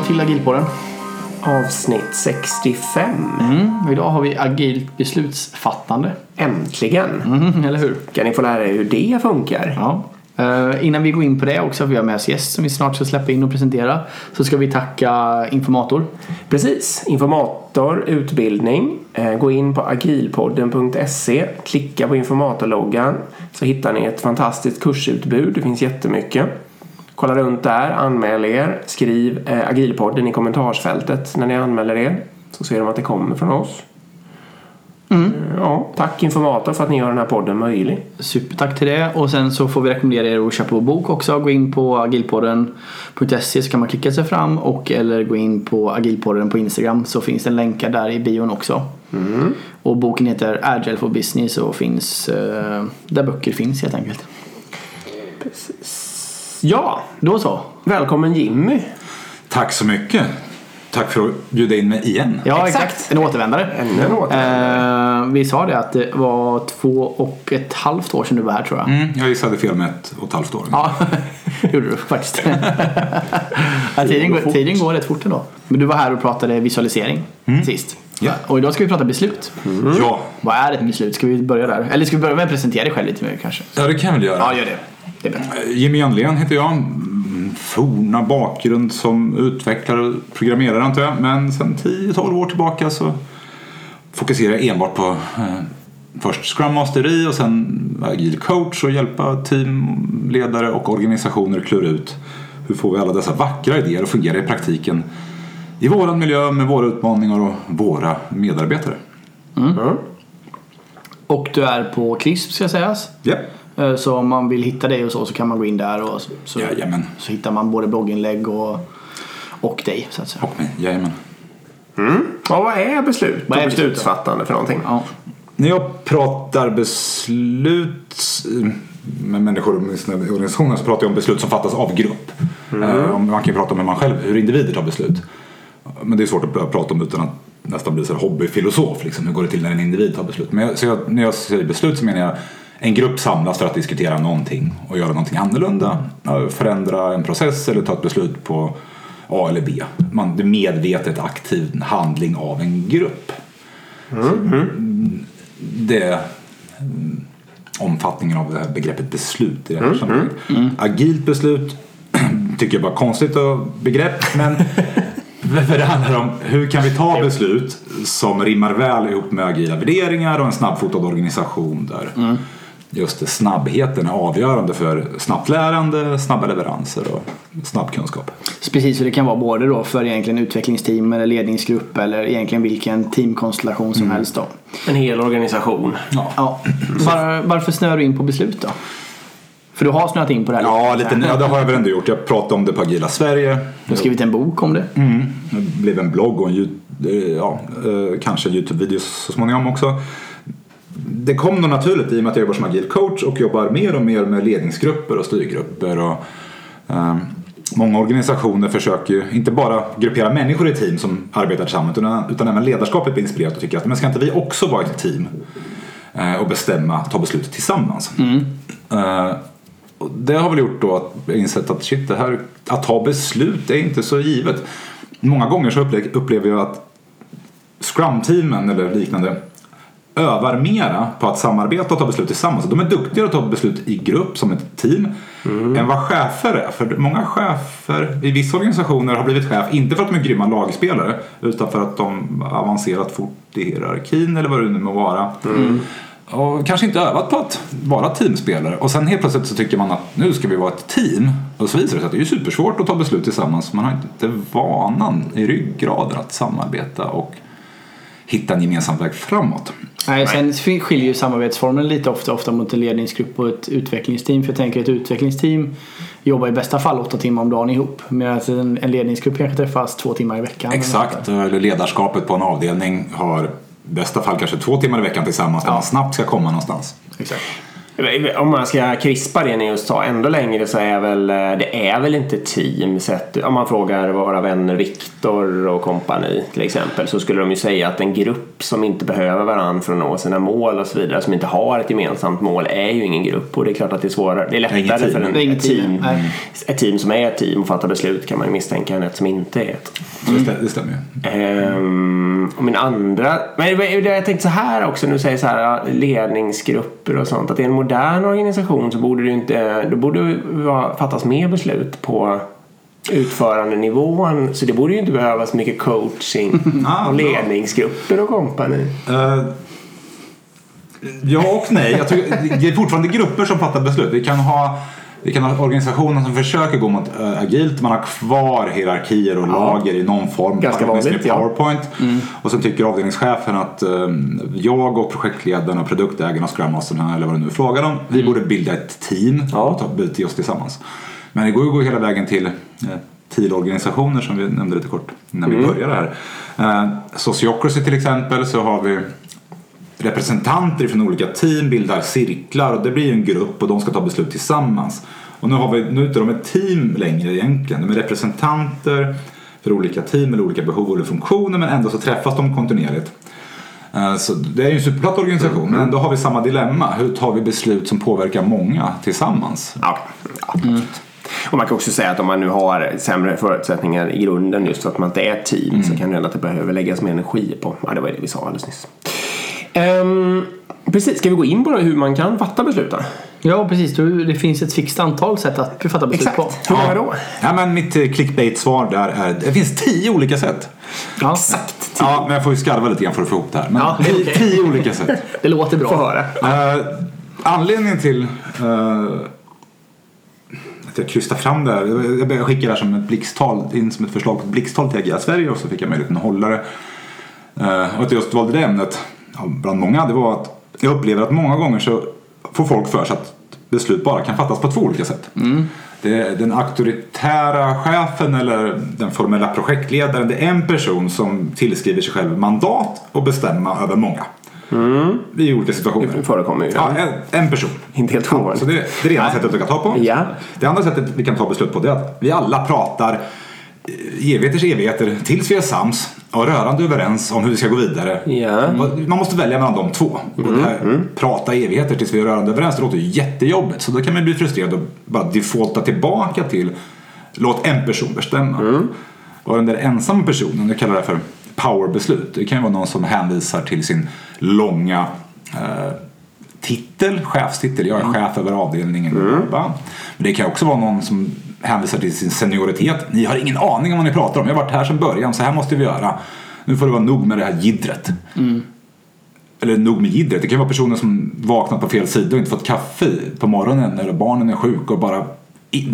Välkomna till Agilpodden. Avsnitt 65. Mm, och idag har vi agilt beslutsfattande. Äntligen! Mm, eller hur? Ska ni få lära er hur det funkar? Ja. Eh, innan vi går in på det också, vi har med oss gäst som vi snart ska släppa in och presentera. Så ska vi tacka Informator. Precis. Informator, utbildning. Eh, Gå in på agilpodden.se. Klicka på informatorloggan. Så hittar ni ett fantastiskt kursutbud. Det finns jättemycket. Kolla runt där, anmäl er. Skriv eh, agilpodden i kommentarsfältet när ni anmäler er. Så ser de att det kommer från oss. Eh, Ja, tack Informator för att ni gör den här podden möjlig. Supertack till det. Och sen så får vi rekommendera er att köpa vår bok också. Gå in på agilpodden.se så kan man klicka sig fram. Och eller gå in på agilpodden på Instagram så finns det länkar där i bion också. Och boken heter Agile for Business och finns eh, där böcker finns helt enkelt. Ja, Då så. välkommen Jimmy. Tack så mycket. Tack för att bjuda in mig igen. Ja, Exakt. exakt. En återvändare. Ännu en återvändare. Eh, vi sa det att det var två och ett halvt år sedan du var här tror jag. Mm, jag gissade fel med ett och ett halvt år. Ja, det gjorde du faktiskt. ja, tiden, går, tiden går rätt fort ändå. Men du var här och pratade visualisering sist. Ja. Och idag ska vi prata beslut. Ja. Vad är ett beslut? Ska vi börja där? Eller ska vi börja med att presentera dig själv lite mer kanske? ja, det kan väl göra. Ja, gör det. Det är bättre. Jimmy Anlén heter jag. Mm, Forna bakgrund som utvecklare och programmerare antar jag. Men sen 10-12 år tillbaka så fokuserar jag enbart på eh, först Scrum Masteri och sen agil coach och hjälpa teamledare och organisationer klura ut hur får vi alla dessa vackra idéer att fungera i praktiken i våran miljö med våra utmaningar och våra medarbetare. Och du är på CRISP ska sägas. Ja, Eh, Så om man vill hitta dig och så, så kan man gå in där och så, så, Jajamän. så hittar man både blogginlägg och, och dig så att säga. och mig. Jajamän. Ja, vad är beslut Vad är och beslutsfattande för någonting? Ja. När jag pratar beslut eh, med människor i sina organisationer så pratar jag om beslut som fattas av grupp. Eh, om- Man kan ju prata om hur man själv, hur individer tar beslut. Men det är svårt att prata om utan att nästan bli så hobbyfilosof. Liksom. Hur går det till när en individ tar beslut? Men jag, så jag, när jag säger beslut så menar jag en grupp samlas för att diskutera någonting och göra någonting annorlunda. Förändra en process eller ta ett beslut på A eller B. Man, det är medvetet aktiv handling av en grupp. Det är mm, omfattningen av det här begreppet beslut i det här sammanhanget. Agilt beslut tycker jag bara konstigt begrepp men för det handlar om hur kan vi ta beslut som rimmar väl ihop med agila värderingar och en snabbfotad organisation där just det, snabbheten är avgörande för snabbt lärande, snabba leveranser och snabb kunskap. Precis, så det kan vara både då för egentligen utvecklingsteam eller ledningsgrupp eller egentligen vilken teamkonstellation som helst då. En hel organisation. Ja. Ja. Var, varför snör du in på beslut då? För du har snöat in på det här Ja, lite, ja, det har jag väl ändå gjort. Jag pratade om det på Agila Sverige. Du har skrivit en bok om det. Det blev en blogg och en, eh, ja, eh, kanske en Youtube-video så småningom också. Det kom nog naturligt i och med att jag jobbar som agil coach och jobbar mer och mer med ledningsgrupper och styrgrupper. Och, eh, många organisationer försöker ju inte bara gruppera människor i team som arbetar tillsammans utan, utan även ledarskapet blir inspirerat och tycker att men ska inte vi också vara ett team eh, och bestämma, ta beslut tillsammans. Och det har väl gjort då att jag insett att shit, det här, att ta beslut är inte så givet. Många gånger så upple- upplever jag att Scrum-teamen eller liknande övar mera på att samarbeta och ta beslut tillsammans. De är duktigare att ta beslut i grupp som ett team än vad chefer är. För många chefer i vissa organisationer har blivit chef inte för att de är grymma lagspelare utan för att de avancerat fort i hierarkin eller vad det nu må vara. Och kanske inte övat på att vara teamspelare. Och sen helt plötsligt så tycker man att nu ska vi vara ett team. Och så visar det sig att det är ju supersvårt att ta beslut tillsammans. Man har inte vanan i ryggraden att samarbeta och hitta en gemensam väg framåt. Nej, sen skiljer ju samarbetsformen lite ofta, ofta mot en ledningsgrupp och ett utvecklingsteam. För jag tänker ett utvecklingsteam jobbar i bästa fall åtta timmar om dagen ihop. Medan en, en ledningsgrupp kanske träffas två timmar i veckan. Exakt, eller ledarskapet på en avdelning har bästa fall kanske två timmar i veckan tillsammans där Ja. man snabbt ska komma någonstans. Exakt. Om man ska krispa det ni just sa ändå längre så är väl eh, det är väl inte team sett om man frågar våra vänner Viktor och kompani till exempel så skulle de ju säga att en grupp som inte behöver varandra för att nå sina mål och så vidare som inte har ett gemensamt mål är ju ingen grupp och det är klart att det är svårare. Det är lättare team. för en, Det är ett, team. Nej. ett team som är ett team och fattar beslut kan man ju misstänka än ett som inte är ett. Det, stä- det stämmer ju. Ehm, och min andra... Men det- det- jag tänkte så här också, nu säger så här ledningsgrupper och sånt. Att i en modern organisation så borde det inte... Då borde det fattas mer beslut på utförandenivån. Så det borde ju inte behövas mycket coaching Ah, och ledningsgrupper och kompani. Eh, ja och nej. Tycker, det är fortfarande grupper som fattar beslut. Vi kan ha, vi kan ha organisationer som försöker gå mot eh, agilt. Man har kvar hierarkier och lager i någon form. Ganska vanligt, ja. PowerPoint. Och så tycker avdelningschefen att eh, jag och projektledarna, produktägarna, Scrum Masterna eller vad det nu är frågan om. Vi borde bilda ett team Ja. och ta, bete oss tillsammans. Men det går ju att gå hela vägen till eh, TIL-organisationer som vi nämnde lite kort när vi började här. Eh, Sociocracy till exempel så har vi representanter från olika team bildar cirklar och det blir en grupp och de ska ta beslut tillsammans. Och nu, har vi, nu är inte de ett team längre egentligen. De är representanter för olika team eller olika behov eller funktioner men ändå så träffas de kontinuerligt. Eh, Så det är ju en superplatt organisation men ändå har vi samma dilemma. Hur tar vi beslut som påverkar många tillsammans? Ja. ja. Och man kan också säga att om man nu har sämre förutsättningar i grunden just för att man inte är ett team så kan det hända att det behöver läggas mer energi på. Ja, det var det vi sa alldeles nyss. Ehm, precis, ska vi gå in på hur man kan fatta beslut? Ja, precis. Det finns ett fixt antal sätt att fatta beslut på. Hur många då? Ja, men mitt eh, clickbait-svar där är det finns tio olika sätt. Ja, Exakt. Ja, men jag får ju skarva lite grann för att få ihop det här. Men Ja, det är tio, tio olika sätt. det låter bra. Få höra. Eh, anledningen till eh, att jag krystar fram det här. Jag skickade det här som ett blixttal, in som ett förslag på ett blixttal till Agera Sverige och så fick jag möjligheten att hålla det. Eh, och att jag just valde det ämnet, bland många, det var att jag upplever att många gånger så får folk för sig att beslut bara kan fattas på två olika sätt. Det är den auktoritära chefen eller den formella projektledaren, det är en person som tillskriver sig själv mandat att bestämma över många. I olika situationer. Det förekommer ju. Ja, en, en person. Inte helt Så ovanligt. det, det är det ena sättet vi kan ta på. Ja. Det andra sättet vi kan ta beslut på det är att vi alla pratar evigheters evigheter tills vi är sams och rörande överens om hur vi ska gå vidare. Ja. Man måste välja mellan de två. Och det här, Prata i evigheter tills vi är rörande överens, det låter ju jättejobbigt. Så då kan man bli frustrerad och bara defaulta tillbaka till låt en person bestämma. Och den där ensamma personen, jag kallar det för powerbeslut. Det kan ju vara någon som hänvisar till sin långa eh, titel, chefstitel. Jag är chef över avdelningen. Va? Men det kan också vara någon som hänvisar till sin senioritet. Ni har ingen aning om vad ni pratar om. Jag har varit här sedan början, så här måste vi göra. Nu får det vara nog med det här jiddret. Eller nog med jiddret. Det kan vara personer som vaknat på fel sida och inte fått kaffe på morgonen eller barnen är sjuka och bara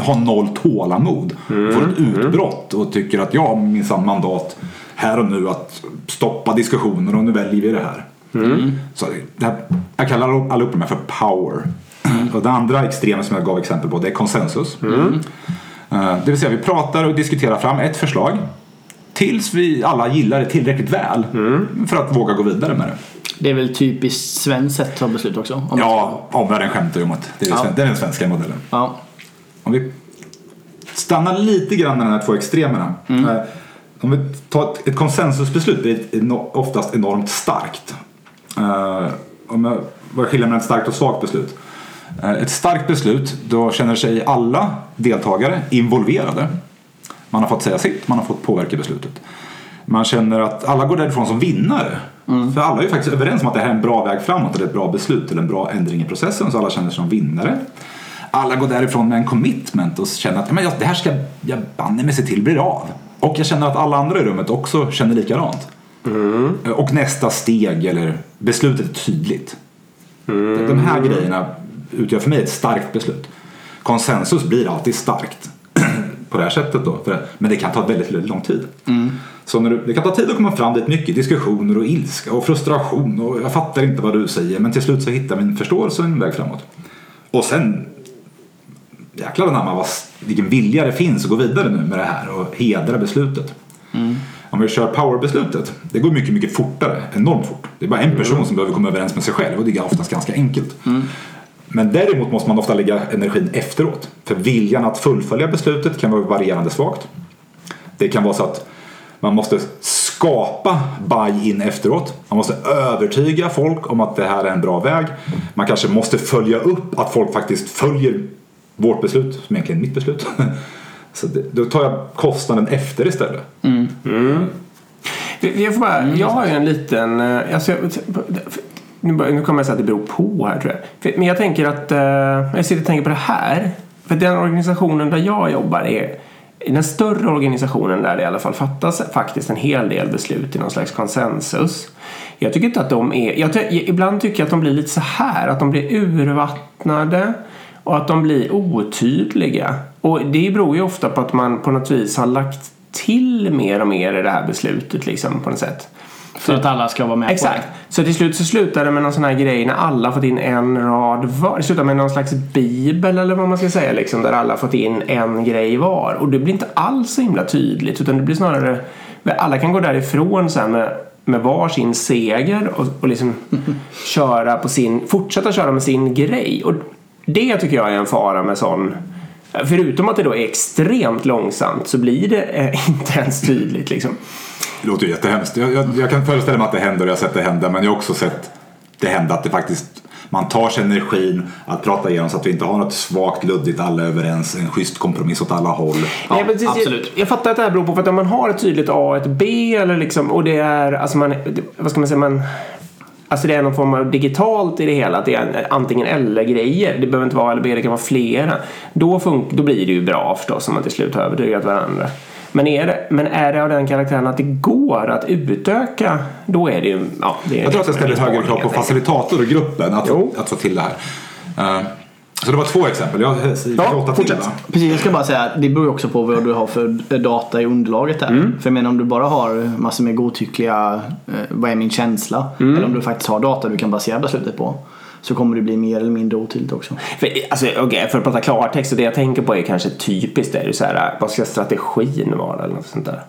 har noll tålamod. Får ett utbrott och tycker att jag har minsann mandat här och nu att stoppa diskussioner och nu väljer vi det här. Så det här, jag kallar alla upp de här för power. Och det andra extrema som jag gav exempel på det är konsensus. Eh, Det vill säga vi pratar och diskuterar fram ett förslag tills vi alla gillar det tillräckligt väl för att våga gå vidare med det. Det är väl typiskt svenskt sätt att ta beslut också. Om Ja, omvärlden skämtar ju om att det är, Ja. sven- det är den svenska modellen. ja. Om vi stannar lite grann med de här två extremerna. Eh, Om vi tar ett, ett konsensusbeslut blir oftast enormt starkt. Eh, om jag, vad är skillnaden mellan ett starkt och svagt beslut? Eh, ett starkt beslut, då känner sig alla deltagare involverade. Man har fått säga sitt, man har fått påverka beslutet. Man känner att alla går därifrån som vinnare. För alla är ju faktiskt överens om att det här är en bra väg framåt, eller ett bra beslut eller en bra ändring i processen, så alla känner sig som vinnare. Alla går därifrån med en commitment och känner att "Ja, men det här ska jag banne mig se till blir av. Och jag känner att alla andra i rummet också känner likadant. Och nästa steg eller beslutet är tydligt. De här grejerna utgör för mig ett starkt beslut. Konsensus blir alltid starkt på det här sättet då. För, men det kan ta väldigt, väldigt lång tid. Så när du, det kan ta tid att komma fram dit mycket diskussioner och ilska och frustration och jag fattar inte vad du säger men till slut så hittar vi en förståelse en väg framåt. Och sen jäklar anamma vad, vilken vilja det finns att gå vidare nu med det här och hedra beslutet. Om vi kör powerbeslutet, det går mycket, mycket fortare, enormt fort. Det är bara en person som behöver komma överens med sig själv och det är oftast ganska enkelt. Men däremot måste man ofta lägga energin efteråt. För viljan att fullfölja beslutet kan vara varierande svagt. Det kan vara så att man måste skapa buy-in efteråt. Man måste övertyga folk om att det här är en bra väg. Man kanske måste följa upp att folk faktiskt följer vårt beslut, som egentligen är mitt beslut. Så det, då tar jag kostnaden efter istället. Mm. Mm. Jag, får bara, jag har ju en liten... Eh, alltså, nu, nu kommer jag säga att det beror på här tror jag. Men jag tänker att... Eh, jag sitter och tänker på det här. För den organisationen där jag jobbar är i den större organisationen där det i alla fall fattas faktiskt en hel del beslut i någon slags konsensus. Jag tycker inte att de är... Jag, ibland tycker jag att de blir lite så här, att de blir urvattnade och att de blir otydliga. Och det beror ju ofta på att man på något vis har lagt till mer och mer i det här beslutet liksom på något sätt. För att alla ska vara med Exakt. på Så till slut så slutar det med någon sån här grej när alla fått in en rad var. Det slutar med någon slags bibel eller vad man ska säga liksom där alla fått in en grej var. Och det blir inte alls så himla tydligt utan det blir snarare alla kan gå därifrån sen med, med varsin seger och, och liksom köra på sin, fortsätta köra med sin grej. Och det tycker jag är en fara med sån Förutom att det då är extremt långsamt så blir det eh, inte ens tydligt liksom. Det låter ju jättehemskt. Jag, jag, jag kan föreställa mig att det händer och jag har sett det hända. Men jag har också sett det hända att det faktiskt man tar sig energin att prata igenom så att vi inte har något svagt, luddigt, alla överens, en schysst kompromiss åt alla håll. Ja, Nej, precis, absolut. Jag, jag fattar att det här beror på för att om man har ett tydligt A och ett B eller liksom, och det är, alltså man, vad ska man säga, man Alltså det är någon form av digitalt i det hela, att det är antingen eller grejer. Det behöver inte vara eller B, det kan vara flera. Då, fun- då blir det ju bra förstås om man till slut har övertygat varandra. Men är, det, men är det av den karaktären att det går att utöka, då är det ju... Ja, det är Jag tror att det ställer högre krav på helt enkelt. facilitator och gruppen att, Jo. att få till det här. Eh, Så det var två exempel. Jag har Ja, till. Precis, jag ska bara säga det beror också på vad du har för data i underlaget där. Mm. För jag menar om du bara har massor med godtyckliga, eh, vad är min känsla? Mm. Eller om du faktiskt har data du kan basera beslutet på. Så kommer det bli mer eller mindre otydligt också. För, alltså, okay, för att prata klartext, så det jag tänker på är kanske typiskt. Är ju så här, vad ska strategin vara eller något sånt där.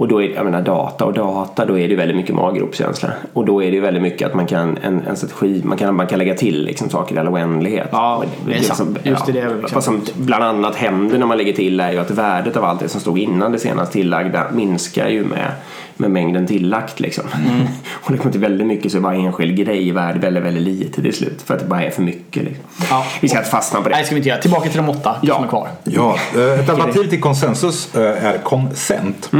Och då är jag menar data och data, då är det väldigt mycket maggropskänsla. Och då är det ju väldigt mycket att man kan, en, en strategi, man kan, man kan lägga till liksom saker i all oändlighet. Ja, det är sant. som- Just det, liksom- Vad som bland annat händer när man lägger till är ju att värdet av allt det som stod innan det senast tillagda minskar ju med med mängden tillagt liksom. Mm. och det kommer till väldigt mycket så är varje enskild grej värd väldigt, väldigt lite till slut. För att det bara är för mycket liksom. Ja. Vi ska inte fastna på det. Nej, ska vi inte göra. Tillbaka till de åtta Ja. som är kvar. Ja, eh, ett alternativ till konsensus eh, är consent.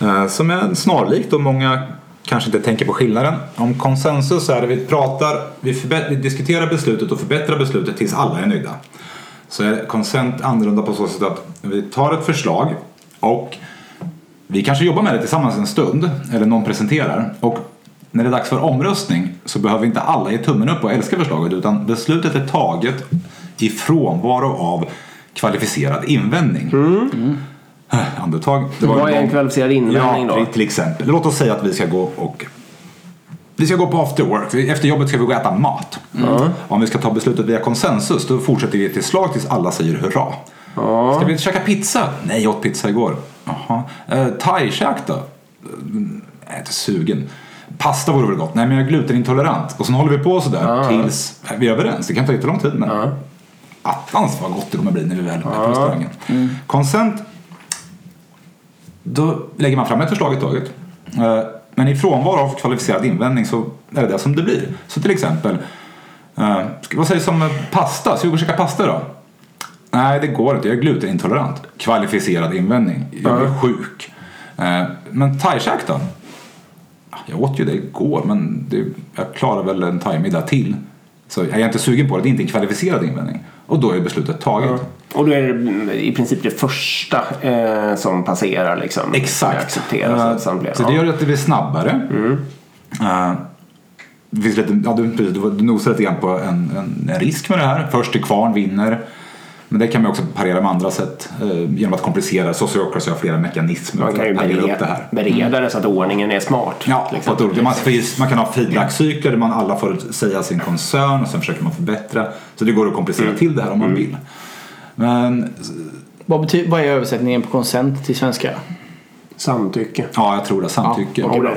Eh, Som är snarlikt och många kanske inte tänker på skillnaden. Om konsensus är det vi pratar, vi, vi diskuterar beslutet och förbättrar beslutet tills alla är nöjda. Så är consent annorlunda på så sätt att vi tar ett förslag och vi kanske jobbar med det tillsammans en stund, eller någon presenterar. Och när det är dags för omröstning så behöver inte alla ge tummen upp och älska förslaget utan beslutet är taget i frånvaro av kvalificerad invändning. Äh, Andetag. Det Vad är en någon- kvalificerad invändning ja, då? Till exempel. Låt oss säga att vi ska gå och vi ska gå på after work. Efter jobbet ska vi gå och äta mat. Om vi ska ta beslutet via konsensus då fortsätter vi till slag tills alla säger hurra. Ska vi käka pizza? Nej, jag åt pizza igår. Jaha. Eh, Thai-käk då? Mm, Jag är inte sugen. Pasta vore väl gott? Nej, men jag är glutenintolerant. Och så håller vi på sådär tills vi är överens. Det kan ta jättelång tid men attans vad gott det kommer bli när vi väl är på restaurangen. Consent då lägger man fram ett förslag i taget. Eh, Men i frånvaro av kvalificerad invändning så är det det som det blir. Så till exempel, eh, vad sägs om pasta? Ska vi gå och käka pasta då? Nej, det går inte. Jag är glutenintolerant. Kvalificerad invändning. Jag blir sjuk. Eh, Men thaikäk då? Ah, Jag åt ju det igår, men det, jag klarar väl en thaimiddag till. Så jag är inte sugen på det. Det är inte en kvalificerad invändning. Och då är beslutet taget. Och då är det i princip det första eh, som passerar liksom. Exakt. Samtliga. Så det gör att det blir snabbare. Det finns lite, ja, du, du du nosar lite grann på en, en, en risk med det här. Först till kvarn vinner. Men det kan man också parera med andra sätt. eh, genom att komplicera. Sociocracy har flera mekanismer Man kan ju att parera upp det bereda, här. bereda det så att ordningen är smart. Ja, ord. man, man kan ha feedbackcykler där man alla får säga sin koncern och sen försöker man förbättra. Så det går att komplicera Mm. till det här om man vill. Men Vad, betyder, vad är översättningen på konsent till svenska? Samtycke. ja, jag tror det. Samtycke. Ja, okej, bra.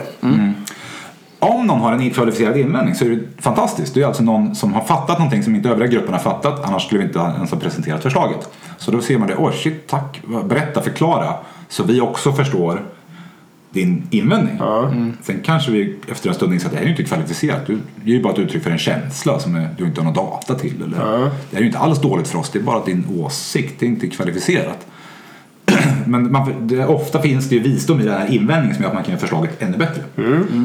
Om någon har en kvalificerad invändning så är det fantastiskt. Det är alltså någon som har fattat någonting som inte övriga gruppen har fattat. Annars skulle vi inte ens ha presenterat förslaget. Så då ser man det. Åh shit, tack. Berätta, förklara. Så vi också förstår din invändning. Sen kanske vi efter en stund inser att det här är ju inte kvalificerat. Du, det är ju bara ett uttryck för en känsla som du inte har någon data till. Eller, Det här är ju inte alls dåligt för oss. Det är bara din åsikt. Det är inte kvalificerat. Men man, det, ofta finns det ju visdom i den här invändningen som gör att man kan göra förslaget ännu bättre.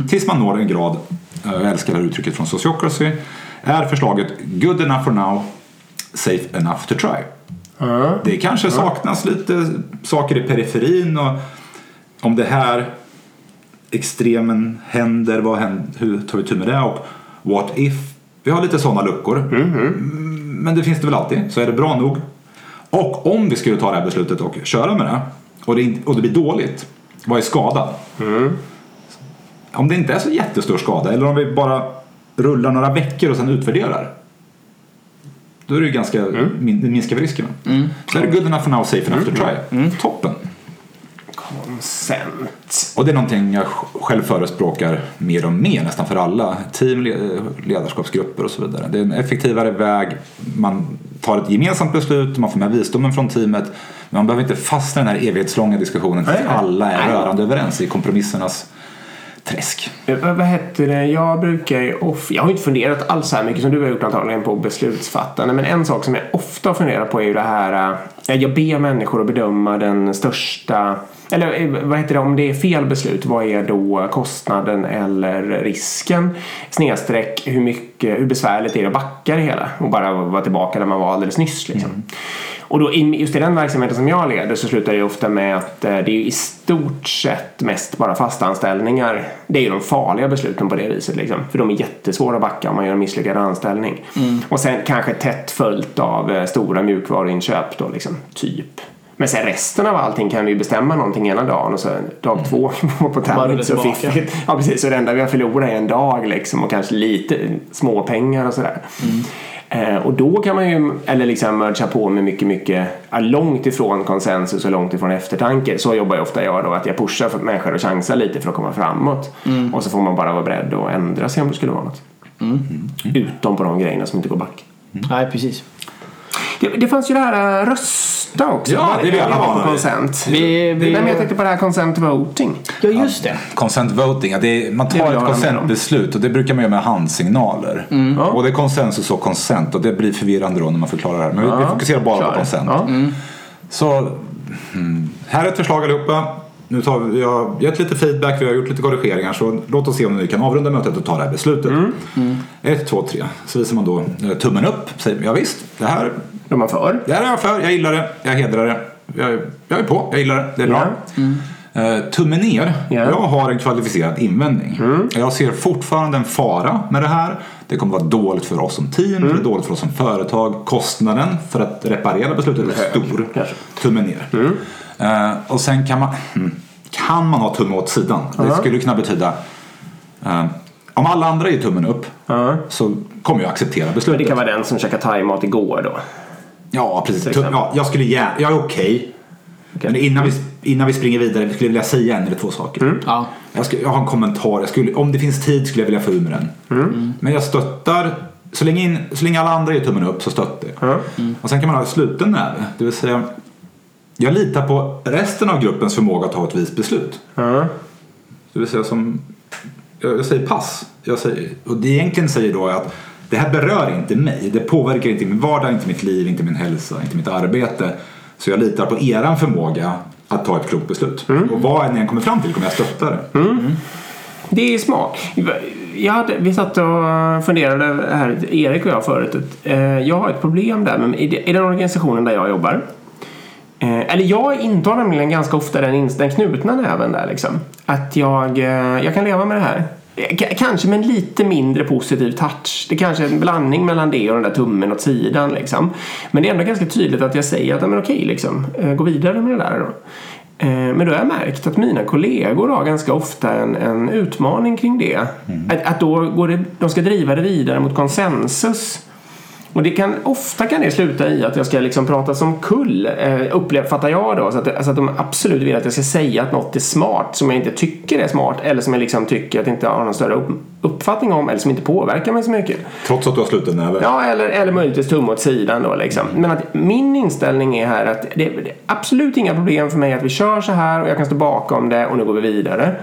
Tills man når en grad, eh, jag älskar det här uttrycket från Sociocracy, är förslaget good enough for now, safe enough to try. Det kanske saknas lite saker i periferin och om det här extremen händer, vad händer hur tar vi tur med det och what if? Vi har lite sådana luckor. Mm, Men det finns det väl alltid, så är det bra nog. Och om vi skulle ta det här beslutet och köra med det och det, inte- och det blir dåligt, vad är skadan? Om det inte är så jättestor skada eller om vi bara rullar några veckor och sen utvärderar. Då är det ju ganska, min, minskar vi riskerna. Så är det good enough for now, safe enough to try. Toppen. Consent. Och det är någonting jag själv förespråkar mer och mer nästan för alla team, le- ledarskapsgrupper och så vidare. Det är en effektivare väg. Man tar ett gemensamt beslut, man får med visdomen från teamet. Men man behöver inte fastna i den här evighetslånga diskussionen tills alla är rörande överens i kompromissernas träsk. Eh, Vad heter det? Jag brukar ju off... Jag har ju inte funderat alls så här mycket som du har gjort antagligen på beslutsfattande. Men en sak som jag ofta funderar på är ju det här. eh, Jag ber människor att bedöma den största... Eller eh, vad heter det? Om det är fel beslut, vad är då kostnaden eller risken? Snedstreck hur mycket, hur besvärligt är det att backa det hela och bara vara tillbaka där man var alldeles nyss liksom. Och då, just i den verksamheten som jag leder så slutar det ofta med att eh, det är i stort sett mest bara fasta anställningar. Det är ju de farliga besluten på det viset liksom. För de är jättesvåra att backa om man gör en misslyckad anställning. Och sen kanske tätt följt av eh, stora mjukvaruinköp då liksom, typ. Men sen resten av allting kan vi ju bestämma någonting ena dagen och så dag två på rulla så fiffigt. Ja precis, så det enda vi har förlorat är en dag liksom och kanske lite småpengar och sådär. Eh, och då kan man ju, eller liksom mergea på med mycket, mycket, långt ifrån konsensus och långt ifrån eftertanke. Så jobbar jag ofta jag då, att jag pushar för människor att chansa lite för att komma framåt. Och så får man bara vara beredd att ändra sig om det skulle vara något. Utom på de grejerna som inte går back. Nej, precis. Det, det fanns ju det här äh, rösta också. Ja, det vill jag var ha. på consent. Vi, vi, Nej, men jag tänkte på det här consent voting. ja, just det. Consent voting, ja, det är, man tar ett consentbeslut och det brukar man göra med handsignaler. Både konsensus och consent och det blir förvirrande då när man förklarar det här. Men vi, vi fokuserar bara Kör. på consent. Ja. Så mm, här är ett förslag allihopa. Nu tar vi, jag har gett lite feedback, vi har gjort lite korrigeringar så låt oss se om vi kan avrunda mötet och ta det här beslutet. Ett, två, tre. Så visar man då eh, tummen upp. Säger ja, visst, det här, De var för. det här är jag för, jag gillar det, jag hedrar det. Jag, jag är på, jag gillar det, det är bra. Eh, tummen ner. Ja. Jag har en kvalificerad invändning. Jag ser fortfarande en fara med det här. Det kommer vara dåligt för oss som team, det är dåligt för oss som företag. Kostnaden för att reparera beslutet är stor. kanske. Tummen ner. Eh, och sen kan man, hmm, kan man ha tummen åt sidan. Det skulle kunna betyda eh, om alla andra ger tummen upp Ja. så kommer jag acceptera Men beslutet. det kan vara den som käkade thaimat igår då. Ja, precis. Ja, jag skulle gärna, jag är okej. Men innan vi, innan vi springer vidare skulle jag vilja säga en eller två saker. Ja. Jag, skulle, jag har en kommentar. Jag skulle, om det finns tid skulle jag vilja få ur med den. Men jag stöttar. Så länge, in, så länge alla andra ger tummen upp så stöttar jag. Och sen kan man ha sluten näve. Det vill säga. Jag litar på resten av gruppens förmåga att ta ett vist beslut. Ja. Det vill säga som. Jag, säger pass. Jag säger, och det egentligen säger då att det här berör inte mig. Det påverkar inte min vardag, inte mitt liv, inte min hälsa, inte mitt arbete. Så jag litar på eran förmåga att ta ett klokt beslut. Och vad än ni än kommer fram till kommer jag stötta det. Det är smart. Jag hade, vi satt och funderade här, Erik och jag förut. eh, Jag har ett problem där men i den organisationen där jag jobbar. Eh, Eller jag intar nämligen ganska ofta den, den knutna näven där liksom. Att jag, eh, jag kan leva med det här. Eh, K- Kanske med en lite mindre positiv touch. Det kanske är en blandning mellan det och den där tummen åt sidan liksom. Men det är ändå ganska tydligt att jag säger att men okej liksom, eh, gå vidare med det där då. Eh, Men då har jag märkt att mina kollegor har ganska ofta en, en utmaning kring det. Att, att då går det, de ska driva det vidare mot konsensus. Och det kan, ofta kan det sluta i att jag ska liksom prata som kull, eh, upplev, fattar jag då. Så att, så att de absolut vill att jag ska säga att något är smart som jag inte tycker är smart eller som jag liksom tycker att jag inte har någon större upp, uppfattning om eller som inte påverkar mig så mycket. Trots att du har slutat näve. Ja, eller, eller möjligtvis tumme åt sidan då liksom. Men att min inställning är här att det, det är absolut inga problem för mig att vi kör så här och jag kan stå bakom det och nu går vi vidare.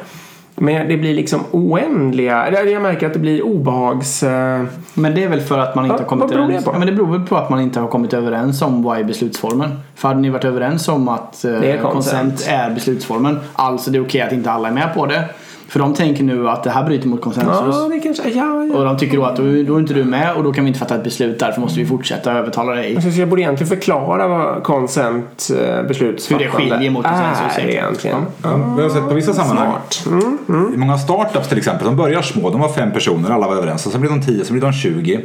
Men det blir liksom oändliga, jag märker att det blir obehags... eh, Men det är väl för att man inte Ja, har kommit det överens på? ja, men Det beror väl på att man inte har kommit överens om vad är beslutsformen. För hade ni varit överens om att eh, Det är beslutsformen, alltså det är okej att inte alla är med på det. För de tänker nu att det här bryter mot konsensus. Ja, det kanske... Ja, ja. Och de tycker då att då, då är inte du med och då kan vi inte fatta ett beslut. Därför måste vi fortsätta övertala dig. Jag, syns jag borde egentligen förklara vad consent eh, beslutsfattande Hur det skiljer mot konsensus, är egentligen. egentligen. Ja, Vi har sett på vissa sammanhang. Smart. Mm. I många startups till exempel, de börjar små. De var fem personer, alla var överens. Och sen blev de tio, sen blev de 20.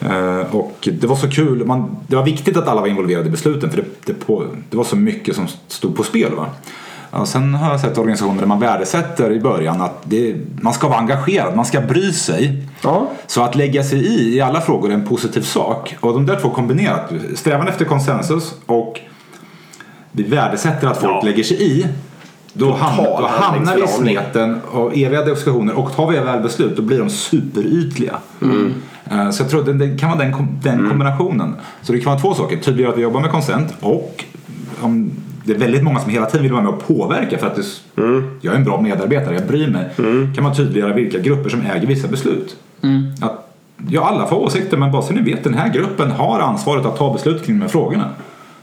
Eh, och det var så kul. Man, det var viktigt att alla var involverade i besluten för det, det, på, det var så mycket som stod på spel. Va? Ja, sen har jag sett organisationer där man värdesätter i början att det, man ska vara engagerad, man ska bry sig. Ja. Så att lägga sig i i alla frågor är en positiv sak. Och de där två kombinerat, strävan efter konsensus och vi värdesätter att folk Ja. lägger sig i. Då, ham- då hamnar vi i smeten av eviga diskussioner och tar vi väl beslut då blir de superytliga. Eh, Så jag tror att det, det kan vara den, den kombinationen. Så det kan vara två saker. Tydliggöra att vi jobbar med konsent och om det är väldigt många som hela tiden vill vara med och påverka för att det, jag är en bra medarbetare, jag bryr mig. Kan man tydliggöra vilka grupper som äger vissa beslut. Att, ja, alla får åsikter men bara så ni vet den här gruppen har ansvaret att ta beslut kring de här frågorna.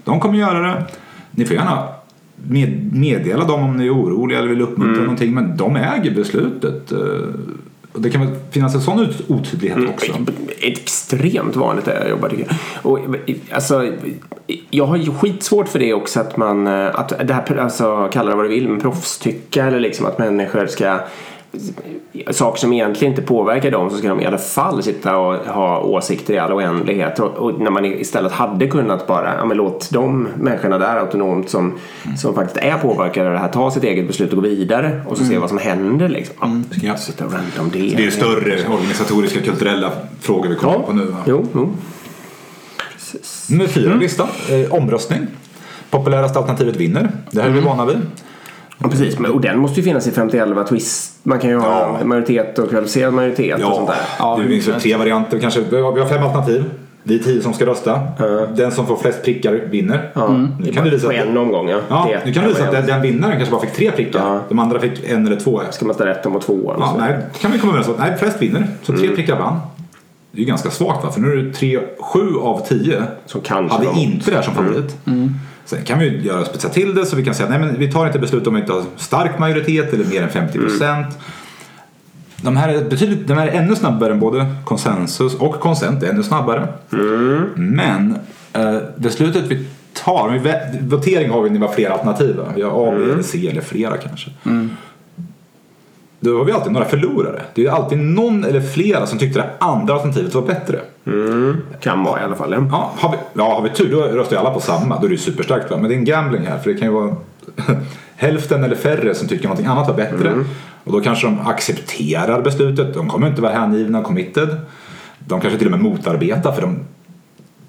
De kommer göra det. Ni får gärna med, meddela dem om ni är oroliga eller vill uppmuntra någonting men de äger beslutet. Och det kan väl finnas en sån otydlighet också. Ett extremt vanligt där jag jobbar tycker jag. Och, alltså, jag har ju skitsvårt för det också att man, eh, att det här, alltså kalla det vad du vill, men proffstycka eller liksom att människor ska saker som egentligen inte påverkar dem så ska de i alla fall sitta och ha åsikter i all oändlighet och, och när man istället hade kunnat bara, ja men låt de människorna där autonomt som, som faktiskt är påverkade av det här ta sitt eget beslut och gå vidare och så se vad som händer liksom. Ja, Ja. sitta och ranta om det. Det är större organisatoriska, kulturella frågor vi kommer Ja, på nu. Va? jo, jo. Nummer fyra på listan, eh, omröstning. Populäraste alternativet vinner. Det här är vi vana vid. Ja, precis. Men, och den måste ju finnas i 50-11 twist. Man kan ju ha Ja. majoritet och kvalificerad majoritet och sånt där. Ja, det finns ju hur- tre varianter kanske. Vi har, fem alternativ. Vi är tio som ska rösta. Den som får flest prickar vinner. Nu kan du visa På att, en omgång ja. ja, Det nu kan du visa att den, den vinnaren kanske bara fick tre prickar. Ja. De andra fick en eller två. Ska man ställa rätt om och tvåan? Ja, så. nej, kan vi komma överens om. Nej, flest vinner. Så tre Mm. prickar vann. Det är ju ganska svagt va? För nu är det tre, sju av tio Som kanske hade inte det här som favorit. Sen kan vi göra spetsa till det så vi kan säga nej men vi tar inte beslut om vi inte har stark majoritet eller mer än 50 procent. De här är betydligt, de här är ännu snabbare än både konsensus och konsent är ännu snabbare. Men eh, beslutet vi tar, votering har vi när vi har flera alternativ. Vi har A, B eller C eller flera kanske. Då har vi alltid några förlorare. Det är alltid någon eller flera som tyckte det andra alternativet var bättre. Kan vara i alla fall. Ja. Ja, har vi, ja, har vi tur då röstar ju alla på samma. Då är det ju superstarkt. Va? Men det är en gambling här. För det kan ju vara hälften eller färre som tycker någonting annat var bättre. Och då kanske de accepterar beslutet. De kommer inte vara hängivna och committed. De kanske till och med motarbetar för de,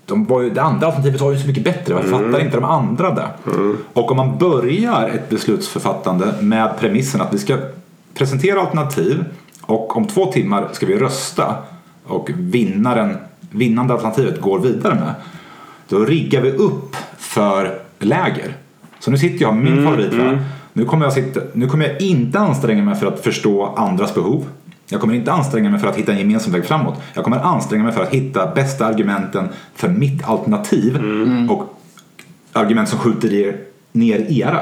de var ju, det andra alternativet var ju så mycket bättre. Varför fattar inte de andra det? Och om man börjar ett beslutsförfattande med premissen att vi ska presentera alternativ och om två timmar ska vi rösta och vinnaren, vinnande alternativet går vidare med. Då riggar vi upp för läger. Så nu sitter jag med min favorit. Va? Nu, kommer jag sitta, nu kommer jag inte anstränga mig för att förstå andras behov. Jag kommer inte anstränga mig för att hitta en gemensam väg framåt. Jag kommer anstränga mig för att hitta bästa argumenten för mitt alternativ och argument som skjuter er, ner era.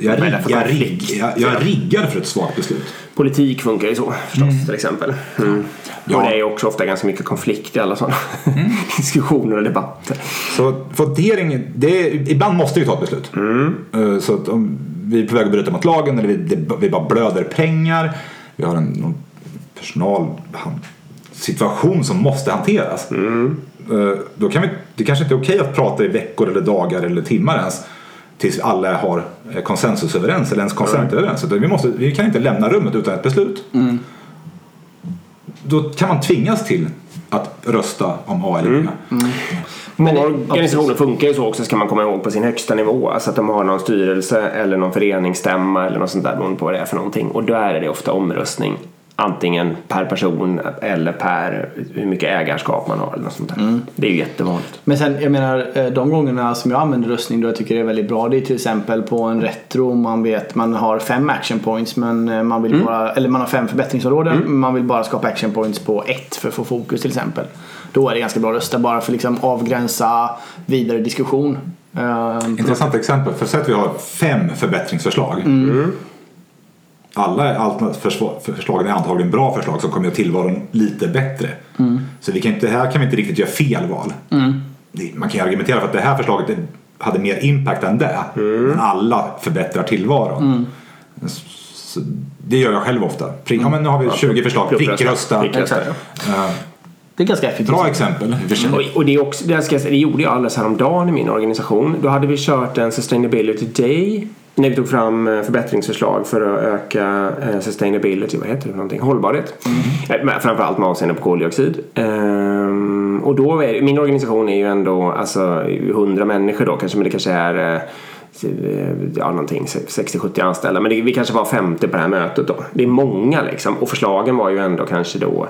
Jag, rig, jag, rig, jag, jag riggar för ett svagt beslut. Politik funkar ju så förstås till exempel. Mm. Ja. Och det är ju också ofta ganska mycket konflikt i alla sådana diskussioner och debatter. Så votering, det är, ibland måste vi ta ett beslut. Eh, Så att om vi är på väg att bryta mot lagen eller vi, det, vi bara blöder pengar. Vi har en någon personalsituation som måste hanteras. Eh, Då kan vi, det kanske inte är okej att prata i veckor eller dagar eller timmar ens. Tills alla har eh, konsensus överens eller ens konsent överens. Vi, måste, vi kan inte lämna rummet utan ett beslut. då kan man tvingas till att rösta om A eller B. Många det- ja, organisationer funkar ju så också ska man komma ihåg på sin högsta nivå. Alltså att de har någon styrelse eller någon föreningsstämma eller något sånt där beroende på vad det är för någonting. Och då är det ofta omröstning. Antingen per person eller per hur mycket ägarskap man har eller något sånt där. Det är ju jättevanligt. Men sen, jag menar, eh, de gångerna som jag använder röstning då jag tycker det är väldigt bra. Det är till exempel på en retro. Man vet man har fem action points men eh, man vill bara, eller man har fem förbättringsområden. Men man vill bara skapa action points på ett för att få fokus till exempel. Då är det ganska bra att rösta bara för att liksom avgränsa vidare diskussion. Eh, Intressant exempel. För säg att vi har fem förbättringsförslag. Alla förslagen är antagligen bra förslag som kommer göra tillvaron lite bättre. Så vi kan inte, här kan vi inte riktigt göra fel val. Det- Man kan ju argumentera för att det här förslaget hade mer impact än det. Men alla förbättrar tillvaron. Så det gör jag själv ofta. Prick, ja, men nu har vi 20 förslag. Prickrösta. Eh, Det är ganska effektivt. Bra exempel. i och det, är också, ska det gjorde jag alldeles häromdagen i min organisation. Då hade vi kört en Sustainability Day när vi tog fram eh, förbättringsförslag för att öka eh, sustainability, vad heter det för någonting? Hållbarhet. Eh, men Framförallt med avseende på koldioxid. Ehm, och då är min organisation är ju ändå alltså 100 människor då kanske, men det kanske är eh, ja, någonting 60-70 anställda. Men det, vi kanske var 50 på det här mötet då. Det är många liksom. Och förslagen var ju ändå kanske då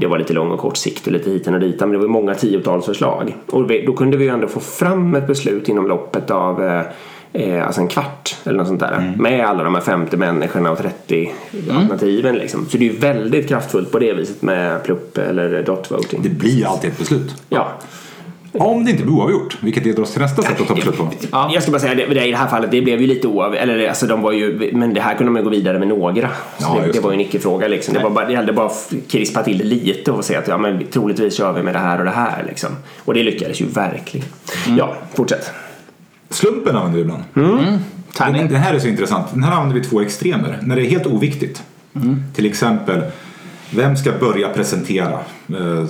det var lite lång och kort sikt och lite hiten och ditan men det var många tiotals förslag. Och då kunde vi ju ändå få fram ett beslut inom loppet av eh, alltså en kvart eller något sånt där. Med alla de här 50 människorna och 30 alternativen liksom. Så det är ju väldigt kraftfullt på det viset med plupp eller dot voting. Det blir alltid ett beslut. Ja. Om det inte blir oavgjort, vilket leder oss till nästa sätt att ta beslut på. Jag ska bara säga det, det i det här fallet, det blev ju lite oav... Eller alltså de var ju... Men det här kunde man ju gå vidare med några. Ja, det, det var ju en icke-fråga liksom. Det, var bara, det gällde bara att krispa till det lite och säga att ja men troligtvis kör vi med det här och det här liksom. Och det lyckades ju verkligen. Ja, fortsätt. Slumpen använder vi ibland. Tärning. Den, den här är så intressant. Den här använder vi två extremer. När det är helt oviktigt. Till exempel, vem ska börja presentera eh,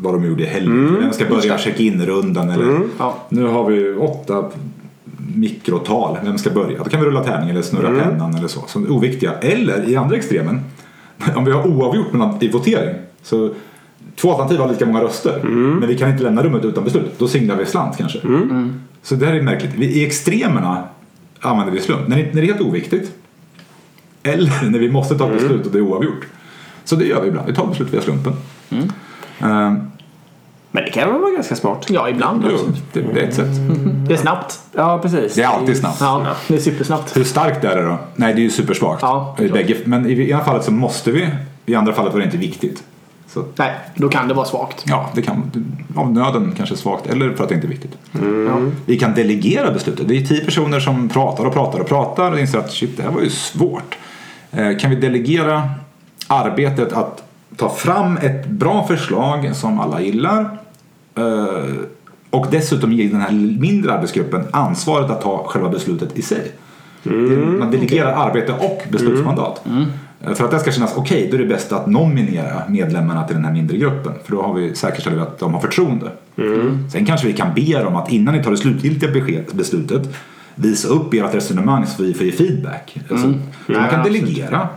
vad de gjorde i helgen? Vem ska börja check-in-rundan? Eller, Ja. Nu har vi åtta mikrotal. Vem ska börja? Då kan vi rulla tärning eller snurra pennan eller så. Som är oviktiga. Eller i andra extremen, om vi har oavgjort i votering. Så två alternativ har lika många röster. Men vi kan inte lämna rummet utan beslut. Då singlar vi slant kanske. Så det här är märkligt. Vi- I extremerna använder vi slump. När det, när det är helt oviktigt. Eller när vi måste ta ett beslut och det är oavgjort. Så det gör vi ibland. Vi tar beslut via slumpen. Ehm, Men det kan väl vara ganska smart. Ja, ibland. jo, det, det är ett sätt. Det är snabbt. Ja, precis. Det är alltid snabbt. Ja, det är supersnabbt. Hur starkt är det då? Nej, det är ju supersvagt. Ja, bägge, men i ena fallet så måste vi. I andra fallet var det inte viktigt. Så Nej, då kan det vara svagt. ja, det kan av nöden kanske svagt eller för att det inte är viktigt. Ja. Vi kan delegera beslutet. Det är tio personer som pratar och pratar och pratar och inser att shit, det här var ju svårt. Eh, Kan vi delegera arbetet att ta fram ett bra förslag som alla gillar eh, och dessutom ge den här mindre arbetsgruppen ansvaret att ta själva beslutet i sig. Man delegerar arbete och beslutsmandat. Eh, För att det ska kännas okej, då är det bäst att nominera medlemmarna till den här mindre gruppen. För då har vi säkerställt att de har förtroende. Sen kanske vi kan be dem att innan ni tar det slutgiltiga beslutet visa upp ert resonemang så vi får ge feedback. Alltså, Man kan Ja, delegera.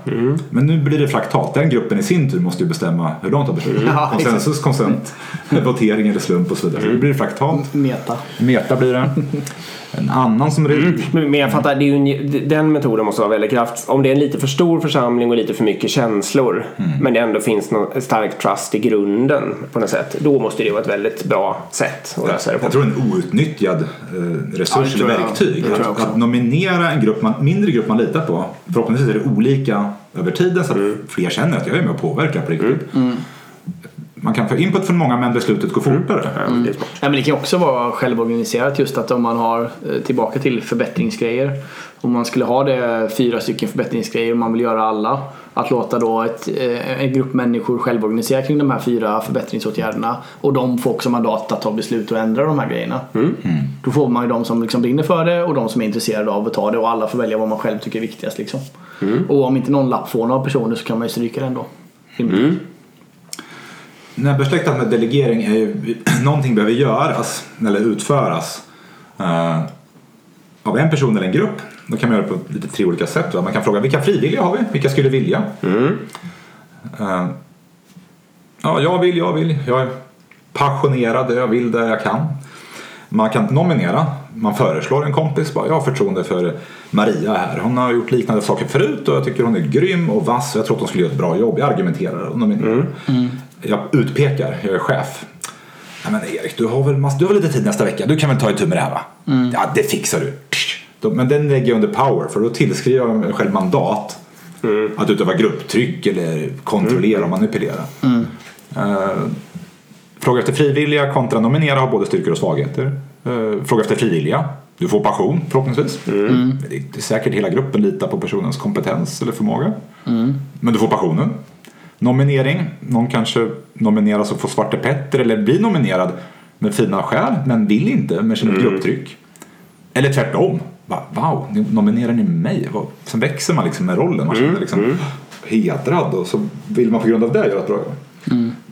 Men nu blir det fraktat. Den gruppen i sin tur måste ju bestämma hur de tar beslut. Ja, Konsensus, konsent, votering eller slump och så vidare. Så det blir fraktat. Meta. Meta blir det. En annan som... Men men jag fattar, det är ju en, den metoden måste vara väldigt kraft. Om det är en lite för stor församling och lite för mycket känslor men det ändå finns någon stark trust i grunden på något sätt. Då måste det vara ett väldigt bra sätt att lösa det på. Jag tror en outnyttjad eh, resurs det eller jag. verktyg. Det tror jag Att, att nominera en grupp man, mindre grupp man litar på. Förhoppningsvis är det olika över tiden så att Mm. fler känner att jag är med och påverkar på riktigt. Man kan få input från många men beslutet går fortare. Det är smart. Ja, men det kan också vara självorganiserat just att om man har eh, tillbaka till förbättringsgrejer. Om man skulle ha det fyra stycken förbättringsgrejer och man vill göra alla. Att låta då ett, eh, en grupp människor självorganisera kring de här fyra förbättringsåtgärderna. Och de får också mandat att ta beslut och ändra de här grejerna. Då får man ju de som liksom brinner för det och de som är intresserade av att ta det och alla får välja vad man själv tycker är viktigast. Liksom. Och om inte någon lapp får några personer så kan man ju stryka den då. Närbesläktat med delegering är ju någonting behöver göras eller utföras eh, av en person eller en grupp. Då kan man göra det på lite tre olika sätt. Va? Man kan fråga vilka frivilliga har vi? Vilka skulle vilja? Eh, Ja, jag vill, jag vill. Jag är passionerad, jag vill där jag kan. Man kan nominera, man föreslår en kompis. Bara, jag har förtroende för Maria här. Hon har gjort liknande saker förut och jag tycker hon är grym och vass. Jag tror att hon skulle göra ett bra jobb. Jag argumenterar och nominerar. Jag utpekar, jag är chef. Ja, men Erik, du har, väl mass- du har väl lite tid nästa vecka? Du kan väl ta itu med det här va? Ja, det fixar du. Men den lägger jag under power för då tillskriver jag mig själv mandat att utöva grupptryck eller kontrollera och manipulera. Eh, Fråga efter frivilliga kontra nominera har både styrkor och svagheter. Eh, Fråga efter frivilliga. Du får passion förhoppningsvis. Men Det är säkert hela gruppen litar på personens kompetens eller förmåga. Men du får passionen. Nominering. Någon kanske nomineras och får Svarte Petter eller blir nominerad med fina skäl men vill inte med sina grupptryck. Eller tvärtom. Va, wow, nominerar ni mig? Sen växer man liksom med rollen. Man känner liksom hedrad och så vill man på grund av det göra ett bra jobb.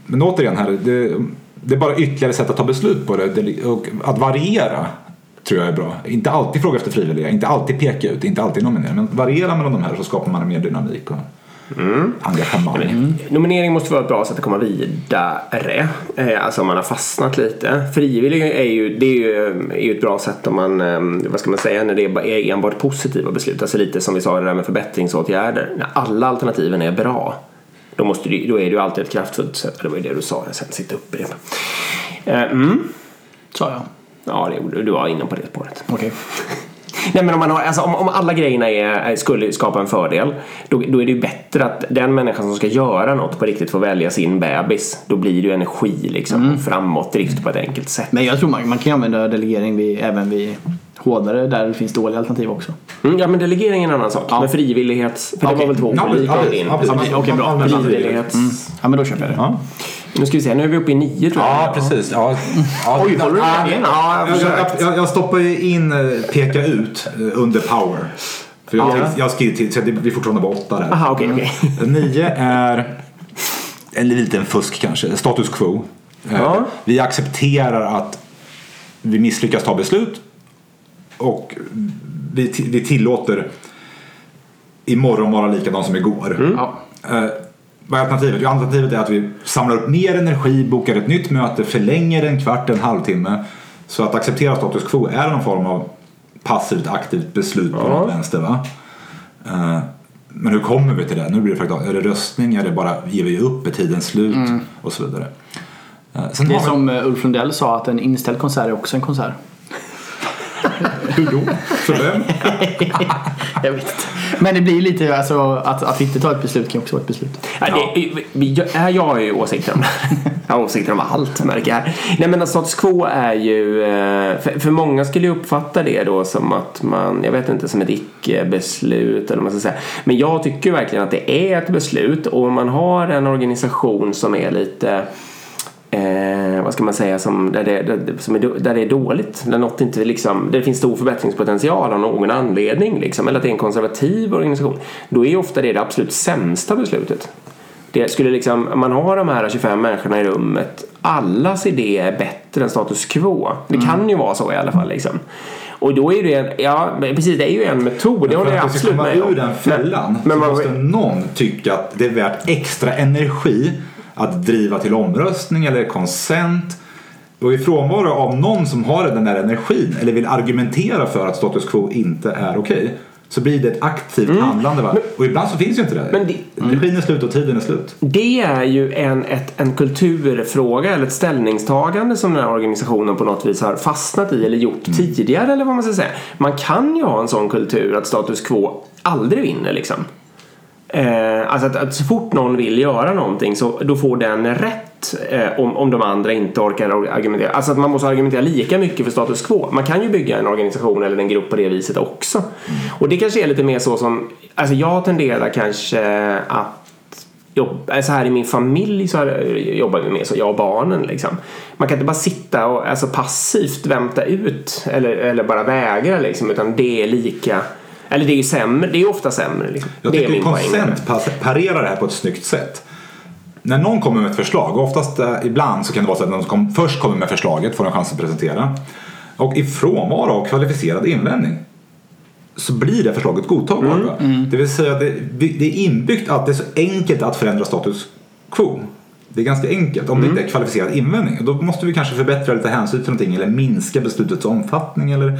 Men återigen här, det, det är bara ytterligare sätt att ta beslut på det. det och att variera tror jag är bra. Inte alltid fråga efter frivilliga, inte alltid peka ut, inte alltid nominera. Men variera mellan de här så skapar man mer dynamik och engagemang. Nominering måste vara ett bra sätt att komma vidare. Eh, Alltså om man har fastnat lite. Frivillig är ju, det är ju, är ju ett bra sätt om man, eh, vad ska man säga, när det är enbart positiva beslut. Alltså lite som vi sa det där med förbättringsåtgärder. När alla alternativen är bra. Då, måste du, då är det ju alltid ett kraftfullt sätt. Det var ju det du sa, jag sen sitta upp i det. Eh, Mm. Sa jag. Ja, det du. Var inne på det spåret. Okej. Nej men om, man har, alltså, om, om alla grejerna är, är- skulle skapa en fördel då, då är det ju bättre att den människan som ska göra något på riktigt får välja sin bebis. Då blir det ju energi liksom och framåtdrift på ett enkelt sätt. Men jag tror man, man kan använda delegering vid, även vid hårdare där det finns dåliga alternativ också. Mm, ja men delegering är en annan sak. Ja. Men frivillighets... För det Okej. var väl två olika ja. Okej, bra. Använder Frivillighets... Ja men då köper jag det. Ja. Nu ska vi se, nu är vi uppe i nio tror jag. Ja, precis. Ja. Ja. Oj, håller du med? Ja, jag Jag, jag, jag stoppar ju in eh, peka ut eh, under power. För jag, Ja. jag har skrivit till så det blir fortfarande bara åtta där. Aha, okej, okej. Nio är en liten fusk kanske, status quo. Eh, Ja. Vi accepterar att vi misslyckas ta beslut och vi, vi tillåter imorgon vara likadan som igår. Ja. Vad är alternativet? Jo, alternativet är att vi samlar upp mer energi, bokar ett nytt möte, förlänger en kvart, en halvtimme. Så att acceptera status quo är någon form av passivt aktivt beslut på Ja. något vänster. Va? Eh, men hur kommer vi till det? Nu blir det faktiskt, är det röstning? Är det bara ger vi upp? Är tiden slut? Och så vidare. Sen Det är vi- som eh, Ulf Lundell sa att en inställd konsert är också en konsert. Hur då? För vem? Jag vet inte. Men det blir ju lite, alltså att, att inte ta ett beslut kan också vara ett beslut. Ja, det, jag, jag har ju åsikter om Jag har åsikter om allt märker jag. Nej men status quo är ju, eh, för, för många skulle ju uppfatta det då som att man, jag vet inte, som ett icke-beslut eller vad man ska säga. Men jag tycker verkligen att det är ett beslut och om man har en organisation som är lite Eh, vad ska man säga som där det, där, som är, där det är dåligt. Där, något inte liksom, där det finns stor förbättringspotential av någon anledning. Liksom, eller att det är en konservativ organisation. Då är ofta det det absolut sämsta beslutet. Det skulle liksom, man har de här 25 människorna i rummet. Allas idé är bättre än status quo. Det kan ju vara så i alla fall. Liksom. Och då är det en, ja men precis det är ju en metod. Det håller För jag att vi ska absolut komma ur den fällan Men, men så man, måste någon tycka att det är värt extra energi att driva till omröstning eller konsent. Och i frånvaro av någon som har den där energin eller vill argumentera för att status quo inte är okej så blir det ett aktivt handlande. Va? Och ibland så finns ju inte det. Mm. Men det- Energin är slut och tiden är slut. Det är ju en, ett, en kulturfråga eller ett ställningstagande som den här organisationen på något vis har fastnat i eller gjort tidigare eller vad man ska säga. Man kan ju ha en sån kultur att status quo aldrig vinner liksom. Eh, alltså att, att så fort någon vill göra någonting så då får den rätt eh, om, om de andra inte orkar argumentera. Alltså att man måste argumentera lika mycket för status quo. Man kan ju bygga en organisation eller en grupp på det viset också. Och det kanske är lite mer så som, alltså jag tenderar kanske att jobb, alltså här i min familj så här, jobbar vi med så, jag och barnen liksom. Man kan inte bara sitta och alltså passivt vänta ut eller, eller bara vägra liksom utan det är lika eller det är ju sämre, det är ofta sämre liksom. Jag det tycker pas- parerar det här på ett snyggt sätt. När någon kommer med ett förslag, och oftast eh, ibland så kan det vara så att någon som kom, först kommer med förslaget får en chans att presentera. Och i frånvaro av kvalificerad invändning så blir det förslaget godtagbart. va? Det vill säga att det, det är inbyggt att det är så enkelt att förändra status quo. Det är ganska enkelt om det inte är kvalificerad invändning. Då måste vi kanske förbättra lite hänsyn till någonting eller minska beslutets omfattning eller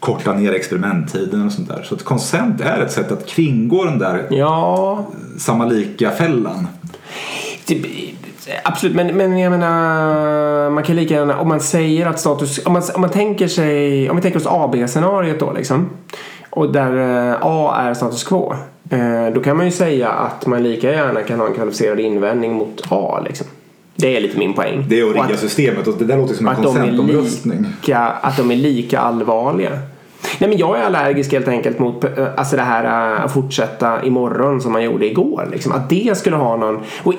korta ner experimenttiden och sånt där. Så att konsent är ett sätt att kringgå den där Ja, samma lika-fällan. Typ, Absolut, men, men jag menar man kan lika gärna om man säger att status om man, om man tänker sig om vi tänker oss AB-scenariot då liksom och där eh, A är status quo eh, då kan man ju säga att man lika gärna kan ha en kvalificerad invändning mot A liksom. Det är lite min poäng. Det är att rigga systemet och det där låter som en att de, är konsentomröstning. lika, att de är lika allvarliga. Nej men jag är allergisk helt enkelt mot eh, alltså det här eh, att fortsätta imorgon som man gjorde igår. Liksom. Att det skulle ha någon... Och,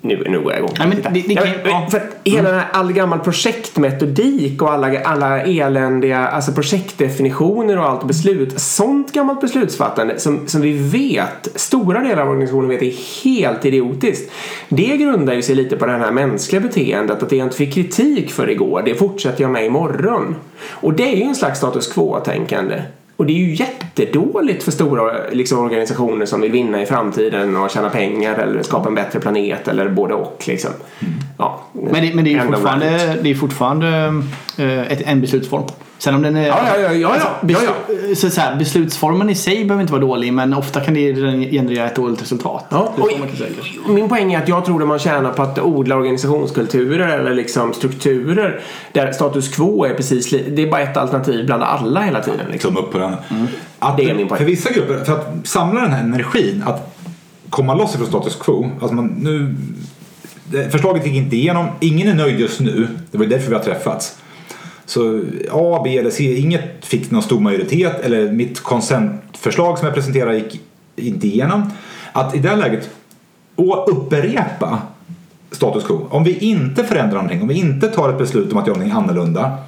nu, nu går jag igång. Nej, men det- det Ja, kan- men, ja. För hela den här all gammal projektmetodik och alla, alla eländiga alltså projektdefinitioner och allt beslut. Sånt gammalt beslutsfattande som, som vi vet, stora delar av organisationen vet är helt idiotiskt. Det grundar ju sig lite på det här mänskliga beteendet att det jag inte fick kritik för igår, det fortsätter jag med imorgon. Och det är ju en slags status quo-tänkande. Och det är ju jättedåligt för stora liksom, organisationer som vill vinna i framtiden och tjäna pengar eller skapa en bättre planet eller både och. Liksom. Ja, Men det, men det är fortfarande, det är fortfarande eh, ett, en beslutsform. Sen om den är... Ja, ja, ja, ja, ja. Ja, Så, så här, beslutsformen i sig behöver inte vara dålig men ofta kan det generera ett dåligt resultat. Ja, och säga. min poäng är att jag tror att man tjänar på att odla organisationskulturer eller liksom strukturer där status quo är precis det är bara ett alternativ bland alla hela tiden. Liksom. Upp på den. Att, Mm. Det är min poäng. För vissa grupper, för att samla den här energin, att komma loss från status quo. Alltså man, nu, förslaget gick inte igenom, ingen är nöjd just nu. Det var därför vi har träffats. Så A, B eller C, inget fick någon stor majoritet eller mitt konsentförslag som jag presenterade gick inte igenom. Att i det läget och upprepa status quo. Om vi inte förändrar någonting, om vi inte tar ett beslut om att göra någonting annorlunda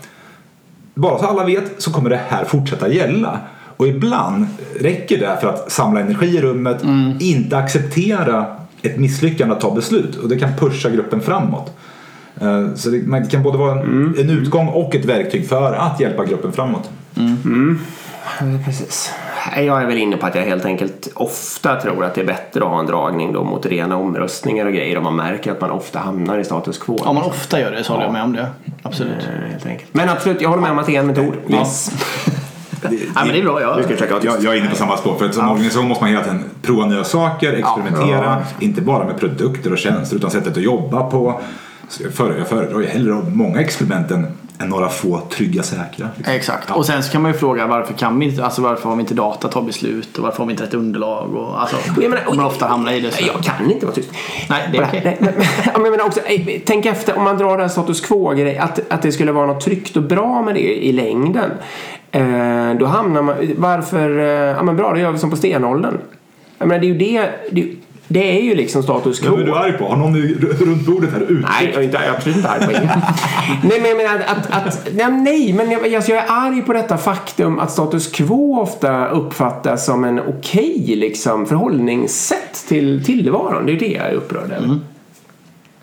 bara så alla vet så kommer det här fortsätta gälla. Och ibland räcker det för att samla energi i rummet, inte acceptera ett misslyckande att ta beslut och det kan pusha gruppen framåt. Eh, Så det, man- det kan både vara en, en utgång och ett verktyg för att hjälpa gruppen framåt. Precis. Jag är väl inne på att jag helt enkelt ofta tror att det är bättre att ha en dragning då mot rena omröstningar och grejer om man märker att man ofta hamnar i status quo. Om man ofta gör det så håller jag med om det. Absolut. Eh, helt enkelt. Men absolut, jag håller med om att det är en metod. Yes. Ja, men det är bra. Ja. Ska försöka Jag, jag är inne på samma spår. För att som organisation måste man hela tiden prova nya saker, experimentera. Inte bara med produkter och tjänster utan sättet att jobba på. Så jag föredrar- Jag föredrar ju hellre många experiment än, än några få trygga, säkra. liksom. Exakt. Och sen så kan man ju fråga varför kan vi inte, alltså varför har vi inte data att ta beslut och varför har vi inte rätt underlag och alltså. Jag menar, man ofta hamnar i det. Så. Jag kan inte vara tyst. Nej, det är okej. Nej, men, ja, också, tänk efter om man drar här status quo-grej, att, att det skulle vara något tryggt och bra med det i längden. Eh, då hamnar man, varför, eh, ja men bra, då gör vi som på stenåldern. Jag menar, det är ju det, det, det är ju liksom status quo. Vem är du arg på? Har någon runt bordet här ute? Nej, jag är, inte, jag är absolut inte arg på ingen. nej, men jag menar att... att, nej, nej, men jag, alltså, jag är arg på detta faktum att status quo ofta uppfattas som en okej liksom, förhållningssätt till tillvaron. Det är det jag är upprörd över.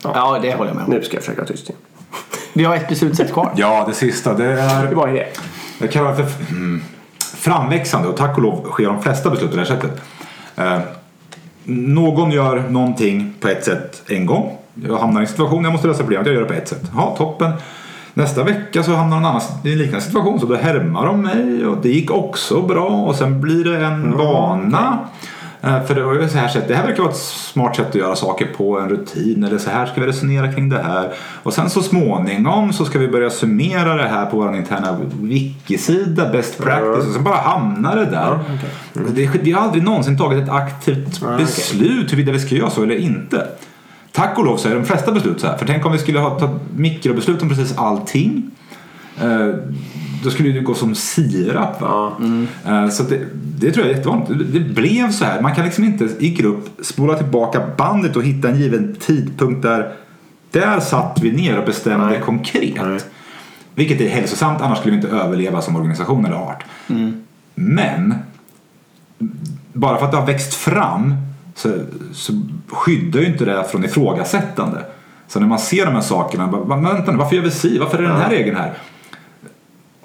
Ja, det håller jag med om. Nu ska jag försöka vara tyst. Vi har ett beslutssätt kvar. Ja, det sista det är... var ju det. Jag kallar det för mm, framväxande och tack och lov sker de flesta beslut på det här sättet. Eh, någon gör någonting på ett sätt en gång. Jag hamnar i en situation, jag måste lösa problemet, jag gör det på ett sätt. Ja, toppen. Nästa vecka så hamnar någon annan i en liknande situation så då härmar de mig och det gick också bra och sen blir det en vana. Eh, För det var ju så här sätt, det här verkar vara ett smart sätt att göra saker på, en rutin eller så här ska vi resonera kring det här. Och sen så småningom så ska vi börja summera det här på vår interna wikisida, best practice och sen bara hamnar det där. det, vi har aldrig någonsin tagit ett aktivt beslut huruvida vi ska göra så eller inte. Tack och lov så är de flesta beslut så här. För tänk om vi skulle ha tagit mikrobeslut om precis allting. Då skulle det gå som sirap. Va? Eh, Så det, det tror jag är jättevanligt. Det- blev så här. Man kan liksom inte i grupp spola tillbaka bandet och hitta en given tidpunkt där där satt vi ner och bestämde Nej. konkret. Nej. Vilket är hälsosamt, annars skulle vi inte överleva som organisation eller art. Men bara för att det har växt fram så, så skyddar ju inte det från ifrågasättande. Så när man ser de här sakerna, bara, "Va- vänta nu, varför gör vi si? Varför är den här regeln här?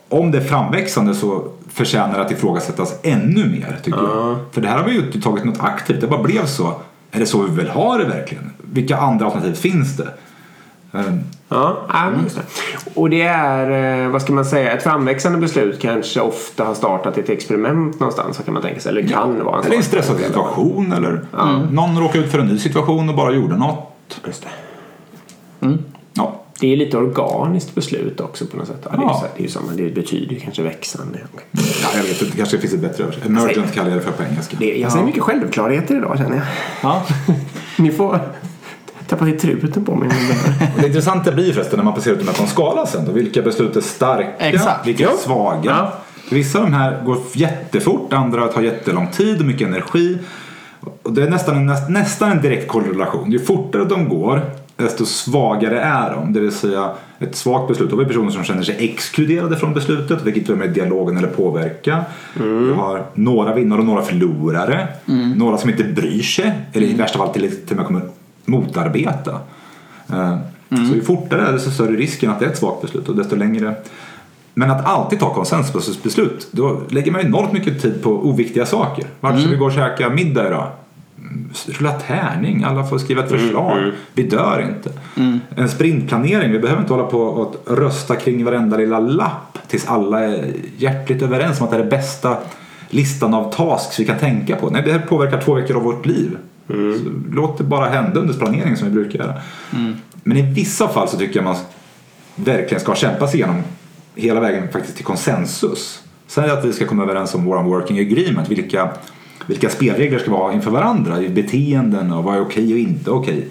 Om det är framväxande så förtjänar det att ifrågasättas ännu mer tycker jag. För det här har vi ju inte tagit något aktivt, det bara blev så. Är det så vi vill ha det verkligen? Vilka andra alternativ finns det? Eh, Ja, ja, just det. Och det är, eh, vad ska man säga, ett framväxande beslut kanske ofta har startat ett experiment någonstans, så kan man tänka sig. Eller kan vara en Eller en stressad situation eller någon råkade ut för en ny situation och bara gjorde något. Just det. Ja, Det är lite organiskt beslut också på något sätt. Ja, det, är Ja. så, det, är ju samma, det betyder kanske växande. ja jag vet inte, kanske finns ett bättre översätt. Emergent kallar jag det för på engelska. Det, jag säger mycket självklarheter idag känner jag. Ja. Ni får tappa till truten på mig. Och det intressanta blir förresten när man placerar ut dem på en skala sen då. Vilka beslut är starka? Exakt. Vilka är Ja. svaga? Ja. Vissa av de här går jättefort, andra tar jättelång tid och mycket energi. Och det är nästan nästan en direkt korrelation. Ju fortare de går, desto svagare är de. Det vill säga ett svagt beslut. Då är personer som känner sig exkluderade från beslutet, vilket är med dialogen eller påverka. Vi har några vinnare och några förlorare. Några som inte bryr sig, eller i värsta fall till, till och med kommer motarbeta. Eh, Så ju fortare är det, desto större är risken att det är ett svagt beslut och desto längre men att alltid ta konsensusbeslut, då lägger man enormt mycket tid på oviktiga saker. Vart ska vi gå och käka middag idag? Mm, Rulla tärning, alla får skriva ett förslag. Vi dör inte. En sprintplanering, vi behöver inte hålla på och rösta kring varenda lilla lapp tills alla är hjärtligt överens om att det är det bästa listan av tasks vi kan tänka på. Nej, det här påverkar två veckor av vårt liv. Så låt det bara hända under planeringen som vi brukar göra. Men i vissa fall så tycker jag man verkligen ska kämpa sig igenom hela vägen faktiskt till konsensus. Säg att vi ska komma överens om vår working agreement. Vilka, vilka spelregler ska vi ha inför varandra i beteenden och vad är okej och inte okej.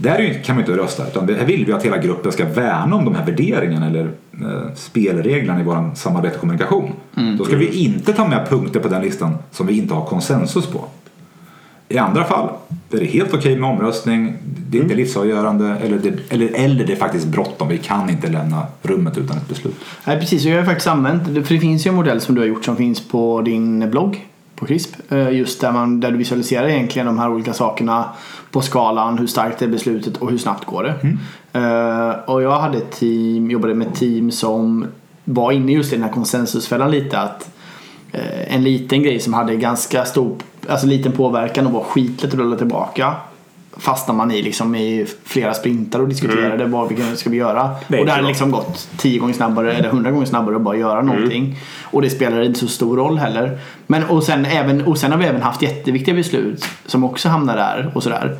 Där kan man inte rösta utan här vill vi att hela gruppen ska värna om de här värderingarna eller eh, spelreglerna i vår samarbete och kommunikation. Då ska vi inte ta med punkter på den listan som vi inte har konsensus på. I andra fall är det helt okej med omröstning, det är inte livsavgörande eller det, eller, eller det är faktiskt bråttom, vi kan inte lämna rummet utan ett beslut. Nej precis, och jag har faktiskt använt, för det finns ju en modell som du har gjort som finns på din blogg på CRISP. eh, Just där, man, där du visualiserar egentligen de här olika sakerna på skalan, hur starkt är beslutet och hur snabbt går det. Eh, Och jag hade ett team, jobbade med ett team som var inne just i den här konsensusfällan lite att eh, en liten grej som hade ganska stor, alltså liten påverkan och var skitlätt att rulla tillbaka fastnar man i liksom i flera sprintar och diskuterade vad vi ska vi göra. Det och det hade bra. liksom gått tio gånger snabbare eller hundra gånger snabbare att bara göra någonting. Och det spelar inte så stor roll heller. Men och sen, även, och sen har vi även haft jätteviktiga beslut som också hamnar där och sådär.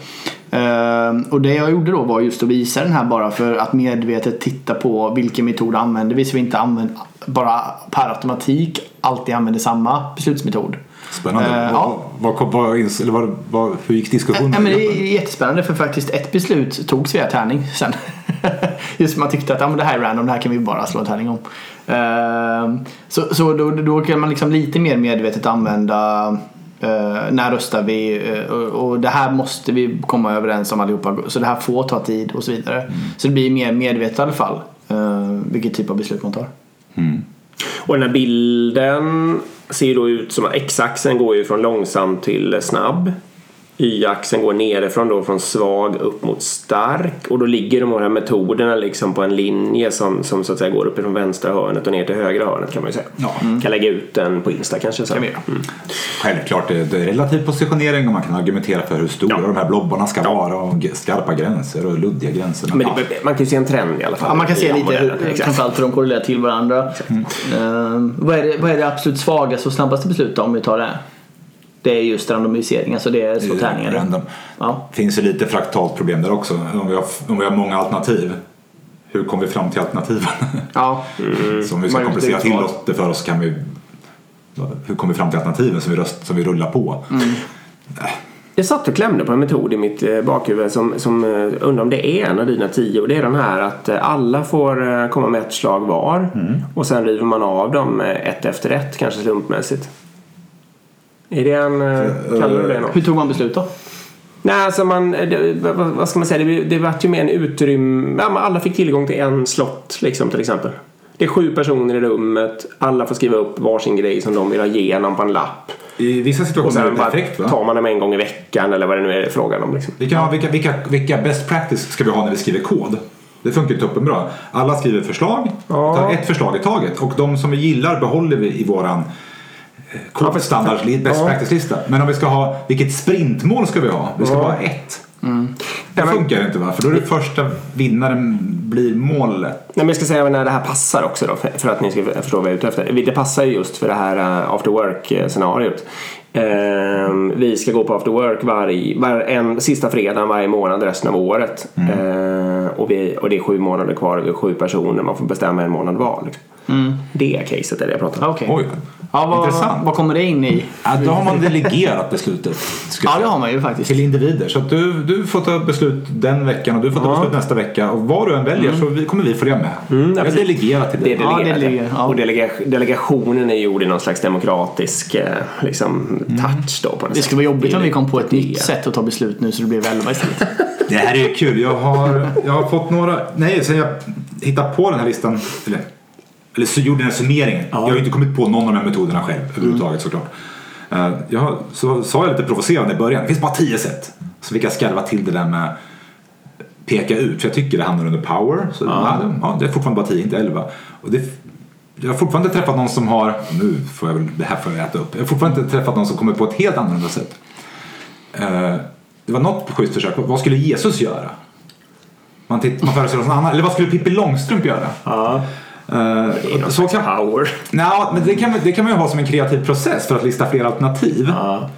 Ehm, och det jag gjorde då var just att visa den här bara för att medvetet titta på vilken metod använder vi så vi inte använder bara per automatik alltid använder samma beslutsmetod. Spännande. Eh, ja. vad, vad, vad, eller vad, vad, hur gick diskussionen? Ja, men det är jättespännande för faktiskt ett beslut togs via tärning sen. Just man tyckte att ja, men det här är random, det här kan vi bara slå en tärning om. Ehm, Så, så då, då kan man liksom lite mer medvetet använda eh, när röstar vi eh, och, det här måste vi komma överens om allihopa så det här får ta tid och så vidare. Så det blir mer medvetet i alla fall eh, vilket typ av beslut man tar. Och den här bilden ser ju då ut som att x-axeln går ju från långsam till snabb. Y-axeln går nerifrån då från svag upp mot stark och då ligger de här metoderna liksom på en linje som, som så att säga går uppifrån vänstra hörnet och ner till högra hörnet kan man ju säga. Ja. Kan lägga ut den på Insta kanske sen. Kan vi göra. Självklart, det det är relativ positionering och man kan argumentera för hur stora Ja. de här blobbarna ska vara och skarpa gränser och luddiga gränser. Men ja. det, man kan ju se en trend i alla fall. Ja, man kan se lite hur, framförallt hur de korrelerar till varandra. Ehm, vad, är det, vad är det absolut svagaste och snabbaste beslutet om vi tar det? Det är just randomisering, alltså det är slå tärningar. Random. Ja. finns ju lite fraktalt problem där också. Om vi har, om vi har många alternativ, hur kommer vi fram till alternativen? Ja. Så om vi ska komplicera till det för oss kan vi hur kommer vi fram till alternativen som vi, röst, som vi rullar på? Jag satt och klämde på en metod i mitt eh, bakhuvud som, som eh, undrar om det är en av dina tio. Och det är den här att eh, alla får komma med ett slag var. Och sen river man av dem ett efter ett, kanske slumpmässigt. Är det en... eh, Kallar du det något? Hur tog man beslut då? Nej, alltså man... Det, vad, vad ska man säga? Det, det vart ju mer en utrymme... Ja, alla fick tillgång till en slott liksom till exempel. Det är sju personer i rummet. Alla får skriva upp varsin grej som de vill ha igenom på en lapp. I vissa situationer är det perfekt va? tar man dem en gång i veckan eller vad det nu är frågan om. Liksom. Vi kan ha, vilka, vilka, vilka best practice ska vi ha när vi skriver kod? Det funkar ju toppenbra. Alla skriver förslag, Ja. tar ett förslag i taget och de som vi gillar behåller vi i våran kort fast- standard best Ja. practice-lista. Men om vi ska ha, vilket sprintmål ska vi ha? Vi ska Ja. ha ett. Det Ja, men- funkar inte va? För då är det första vinnaren blir målet. Nej, men jag ska säga när det här passar också då, för, att ni ska förstå vad jag är ute efter. Det passar ju just för det här uh, after work-scenariot. Ehm, vi ska gå på after work varje, var, en, sista fredagen varje månad resten av året. Ehm, och, vi, och det är sju månader kvar, vi är sju personer, man får bestämma en månad var. Liksom. Det caset är det jag pratar om. Okej. Oj. Ja, vad, Intressant. vad kommer det in i? Ja, då har man delegerat beslutet. Ja, det har man ju faktiskt. Till individer. Så att du, du får ta beslut den veckan och du får ta Ja. beslut nästa vecka. Och vad du än väljer så vi, kommer vi följa med. Mm, ja, delegerat till Det dig. är Ja, delegera- ja. Och delega, delegationen är gjord i någon slags demokratisk eh, liksom, touch då på Det sätt. skulle vara jobbigt Det om vi kom på ett nytt det. sätt att ta beslut nu så det blev 11 istället. Det här är kul. Jag har, jag har fått några... Nej, sen jag hittade på den här listan. Eller, eller så gjorde den här summeringen. Jag har ju inte kommit på någon av de här metoderna själv överhuvudtaget såklart. Eh, Jag så sa jag lite provocerande i början. Det finns bara tio sätt. Så fick jag skarva till det där med peka ut. För jag tycker det hamnar under power. Så ja. det, ja, det är fortfarande bara tio, inte elva. Och det, jag har fortfarande inte träffat någon som har... Nu får jag väl... Det här får jag äta upp. Jag har fortfarande inte träffat någon som kommer på ett helt annorlunda sätt. Eh, Det var något schysst försök. Vad skulle Jesus göra? Man, titt, man föreslår någon annan. Eller vad skulle Pippi Långstrump göra? Ja, Någon så slags kan, power. Nja, men det, kan, det kan man ju ha som en kreativ process för att lista fler alternativ. Ja.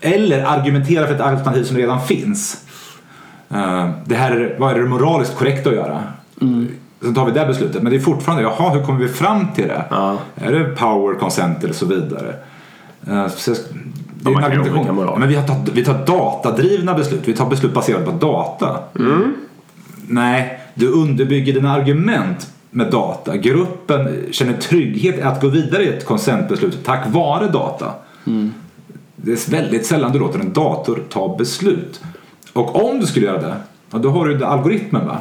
Eller argumentera för ett alternativ som redan finns. Eh, det här är, vad är det moraliskt korrekt att göra? Sen tar vi det beslutet. Men det är fortfarande, jaha, hur kommer vi fram till det? Ja. Är det power, consent eller så vidare? Eh, så det är en argumentation. Men vi, har tagit, vi tar datadrivna beslut. Vi tar beslut baserade på data. Nej, du underbygger dina argument med data. Gruppen känner trygghet att gå vidare i ett konsentbeslut tack vare data. Det är väldigt sällan du låter en dator ta beslut. Och om du skulle göra det, då har du algoritmen va?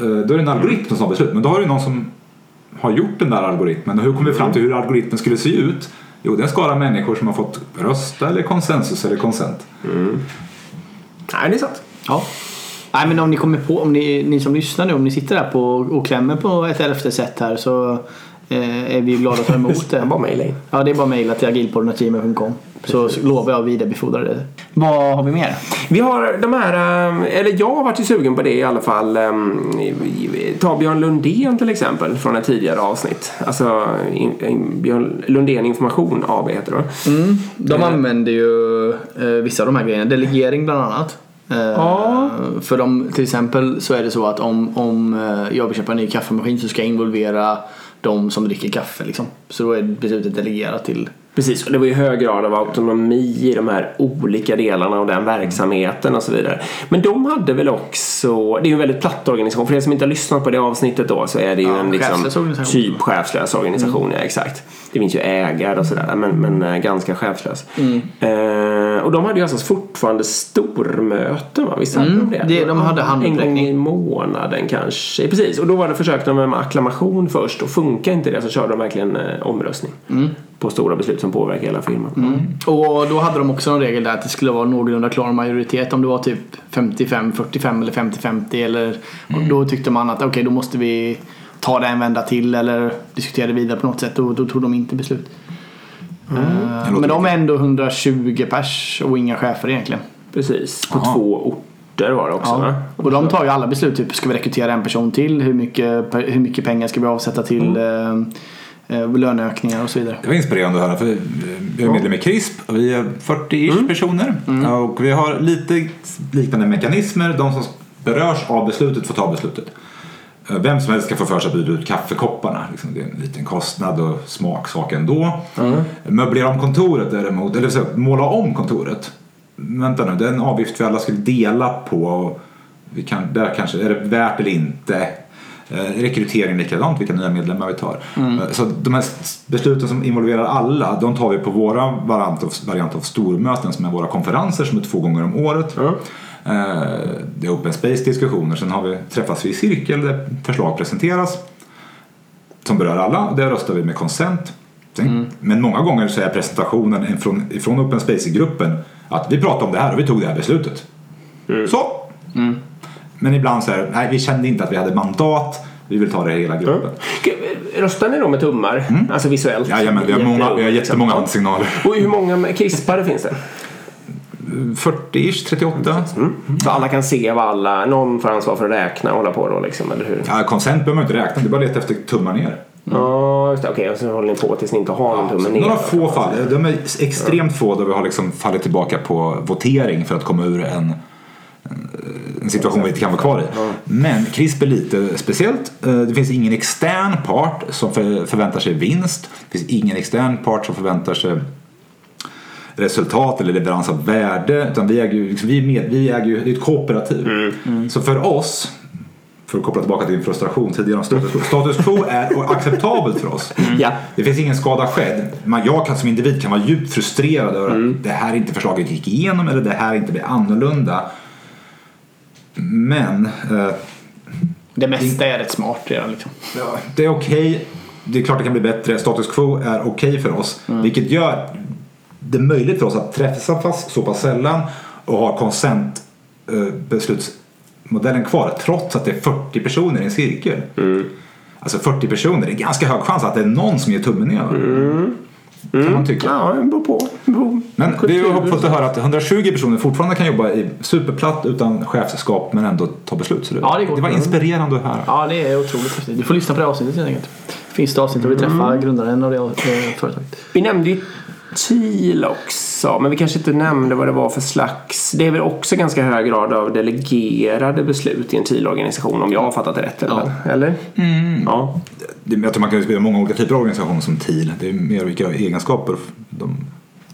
Eh, Då är det en algoritm som tar beslut. Men då har du någon som har gjort den där algoritmen. Och hur kommer vi fram till hur algoritmen skulle se ut? Jo, det är en skara människor som har fått rösta eller konsensus eller konsent. Nej, det är sant. Ja. Nej men om ni kommer på, om ni, ni som lyssnar nu, om ni sitter där på och klämmer på ett elfte sätt här så eh, är vi glada att ta emot det. Jag bara mejla in. Ja det är bara mejla till agilpodden.gmail.com så lovar jag att vidarebefordra det. Vad har vi mer? Vi har de här, eh, eller jag har varit ju sugen på det i alla fall. eh, Ta Björn Lundén till exempel från ett tidigare avsnitt. Alltså in, in, Björn Lundén Information AB heter det va? De använder ju eh, vissa av de här grejerna. Delegering bland annat. Eh, Ja. För de, till exempel så är det så att om, om eh, jag vill köpa en ny kaffemaskin så ska jag involvera de som dricker kaffe. Liksom. Så då är beslutet delegerat till Precis, och det var ju hög grad av autonomi i de här olika delarna av den verksamheten och så vidare. Men de hade väl också, det är ju en väldigt platt organisation. För er som inte har lyssnat på det avsnittet då så är det ju Ja, en liksom, typ chefslös organisation. Ja, exakt. Det finns ju ägare och sådär men, men eh, ganska chefslös. Eh, och de hade ju alltså fortfarande stormöten va? Visst hade de det? det- de hade En gång i månaden kanske. Precis, och då var det försökte de med acklamation först och funkar inte det så körde de verkligen eh, omröstning. På stora beslut som påverkar hela firman. Och då hade de också en regel där att det skulle vara någorlunda klar majoritet. Om det var typ 55-45 eller 50-50 eller och då tyckte man att okej då måste vi ta det en vända till eller diskutera det vidare på något sätt. Och då tog de inte beslut. Det låter men de är ändå 120 pers och inga chefer egentligen. Precis, på Aha. två orter var det också Ja. Och de tar ju alla beslut. Typ, ska vi rekrytera en person till? Hur mycket, hur mycket pengar ska vi avsätta till eh, eh, löneökningar och så vidare. Det var inspirerande att höra för eh, jag är medlem i CRISP och vi är 40-ish personer. Och vi har lite liknande mekanismer. De som berörs av beslutet får ta beslutet. Eh, Vem som helst ska få för sig att byta ut kaffekopparna. Liksom, det är en liten kostnad och smaksak ändå. Möblera om kontoret däremot, eller så, måla om kontoret. Vänta nu, det är en avgift vi alla skulle dela på. Vi kan, där kanske, är det värt eller inte? Eh, rekrytering likadant, vilka nya medlemmar vi tar. Eh, Så de här besluten som involverar alla, de tar vi på våra variant av, variant av stormöten som är våra konferenser som är två gånger om året. Eh, Det är open space diskussioner, sen har vi träffas vi i cirkel där förslag presenteras som berör alla. Där röstar vi med konsent. Sen- Men många gånger så är presentationen ifrån, ifrån open space-gruppen att vi pratade om det här och vi tog det här beslutet. Så! Men ibland så här, nej vi kände inte att vi hade mandat Vi vill ta det hela gruppen. Röstar ni då med tummar? Alltså visuellt? Jajamän, vi har, många, vi har jättemånga Ja. handsignaler. Och hur många krispare finns det? 40-ish, 38. Så alla kan se vad alla, någon får ansvar för att räkna och hålla på då liksom, eller hur? Ja, konsent behöver man inte räkna, det är bara att leta efter tummar ner. Ja, just det. Okej, och så håller ni på tills ni inte har någon tumme ner. Några få fall, de är extremt få där vi har liksom fallit tillbaka på votering för att komma ur en, en situation vi inte kan vara kvar i. Men CRISP är lite speciellt. Eh, Det finns ingen extern part som för, förväntar sig vinst. Det finns ingen extern part som förväntar sig resultat eller leverans av värde. Utan vi äger ju, liksom, vi är med, vi äger ju, det är ett kooperativ. Så för oss, för att koppla tillbaka till din frustration tidigare om status quo. Status quo är acceptabelt för oss. Ja. Det finns ingen skada skedd. Man, jag kan som individ kan vara djupt frustrerad över att det här inte förslaget gick igenom eller det här inte blir annorlunda. Men eh, Det mesta är rätt smart redan liksom. ja, det är okej. Det är klart det kan bli bättre. Status quo är okej för oss. Vilket gör det möjligt för oss att träffas så pass sällan och ha konsent eh, beslutsmodellen kvar trots att det är 40 personer i en cirkel. Alltså 40 personer, det är ganska hög chans att det är någon som ger tummen ner. Va? Kan man tycka. Ja, det beror på. Beror. Men det är ju hoppfullt att höra att 120 personer fortfarande kan jobba i superplatt utan chefskap men ändå ta beslut. Så det, Ja, det det var inspirerande att höra. Ja, det är otroligt häftigt. Du får lyssna på det avsnittet helt enkelt. Finns det avsnitt där vi träffar grundaren av det eh, företaget. Vi nämnde ju TIL också, men vi kanske inte nämnde vad det var för slags... Det är väl också ganska hög grad av delegerade beslut i en TIL-organisation om jag har fattat det rätt. Eller? eller? Ja. Det- Jag tror man kan beskriva många olika typer av organisationer som TIL. Det är mer vilka egenskaper de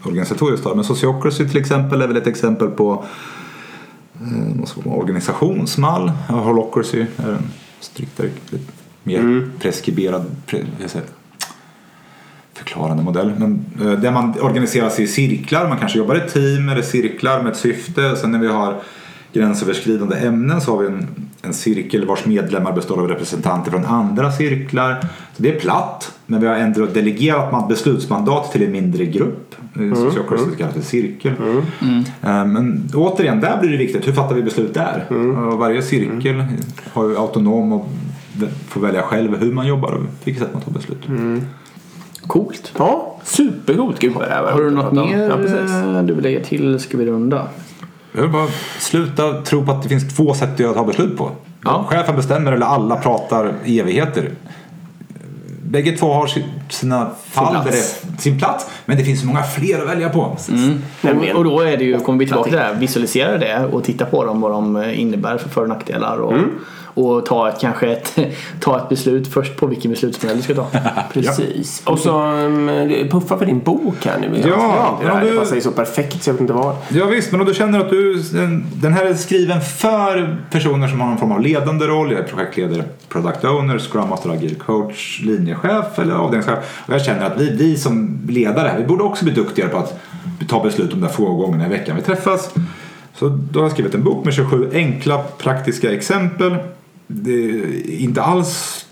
organisatoriskt har. Men Sociocracy till exempel är väl ett exempel på eh, organisationsmall. Ja, Holocracy är en striktare, mer preskriberad pre, förklarande modell. Men eh, där man organiserar sig i cirklar. Man kanske jobbar i team eller cirklar med ett syfte. Sen när vi har gränsöverskridande ämnen så har vi en, en cirkel vars medlemmar består av representanter från andra cirklar. Så det är platt, men vi har ändå delegerat man- beslutsmandat till en mindre grupp. Mm. Sociocracy kallas för cirkel. Eh, Men återigen, där blir det viktigt. Hur fattar vi beslut där? Och Varje cirkel har ju autonom och får välja själv hur man jobbar och vilket sätt man tar beslut. Coolt. ja, supercoolt. Gud det här var Har du något mer Ja, precis. eh, du vill lägga till? Ska vi runda? Jag vill bara sluta tro på att det finns två sätt att ta beslut på. Ja. Chefen bestämmer eller alla pratar i evigheter. Bägge två har si- sina fall, där plats. det- sin plats. Men det finns så många fler att välja på. Nämligen. Och, och då är det ju, kommer vi tillbaka till det här, visualisera det och titta på dem vad de eh, innebär för för och nackdelar. Och, och ta ett, kanske ett, ta ett beslut först på vilken beslutsmodell du ska ta. Precis. Och så um, puffa för din bok här nu. Ja, det, här, det du- passar ju så perfekt så jag vet inte vad. Ja visst, men om du känner att du, den här är skriven för personer som har någon form av ledande roll. Jag är projektledare, product owner, scrum master, agil coach, linjechef eller avdelningschef. Och jag känner att vi, vi som ledare här, vi borde också bli duktigare på att ta beslut om de där få gångerna i veckan vi träffas. Så då har jag skrivit en bok med 27 enkla praktiska exempel. Det är inte alls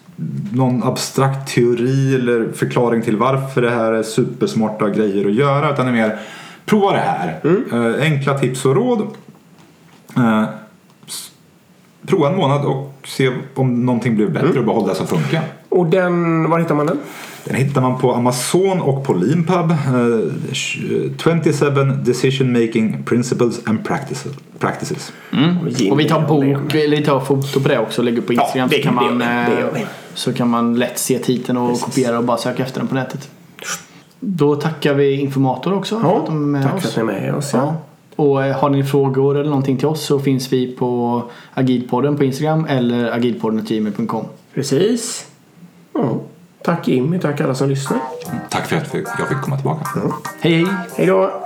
någon abstrakt teori eller förklaring till varför det här är supersmarta grejer att göra utan det är mer prova det här. Eh, enkla tips och råd. Eh, prova en månad och se om någonting blir bättre och behålla det som funkar. Och den, var hittar man den? Den hittar man på Amazon och på Leanpub. Eh, 27 Decision Making Principles and Practices. practices. Och vi tar bok, eller vi tar foto på det också och lägger upp på Ja, Instagram det så, kan man. Det eh, så kan man lätt se titeln och kopiera och bara söka efter den på nätet. Då tackar vi Informator också för att de är med tack oss. för att ni är med oss. Ja. Ja. Och eh, har ni frågor eller någonting till oss så finns vi på agilpodden på Instagram eller agilpodden.gmail.com. Precis. Ja. Tack Jimmy, tack alla som lyssnar. Tack för att jag fick komma tillbaka. Hej hej! Hej då!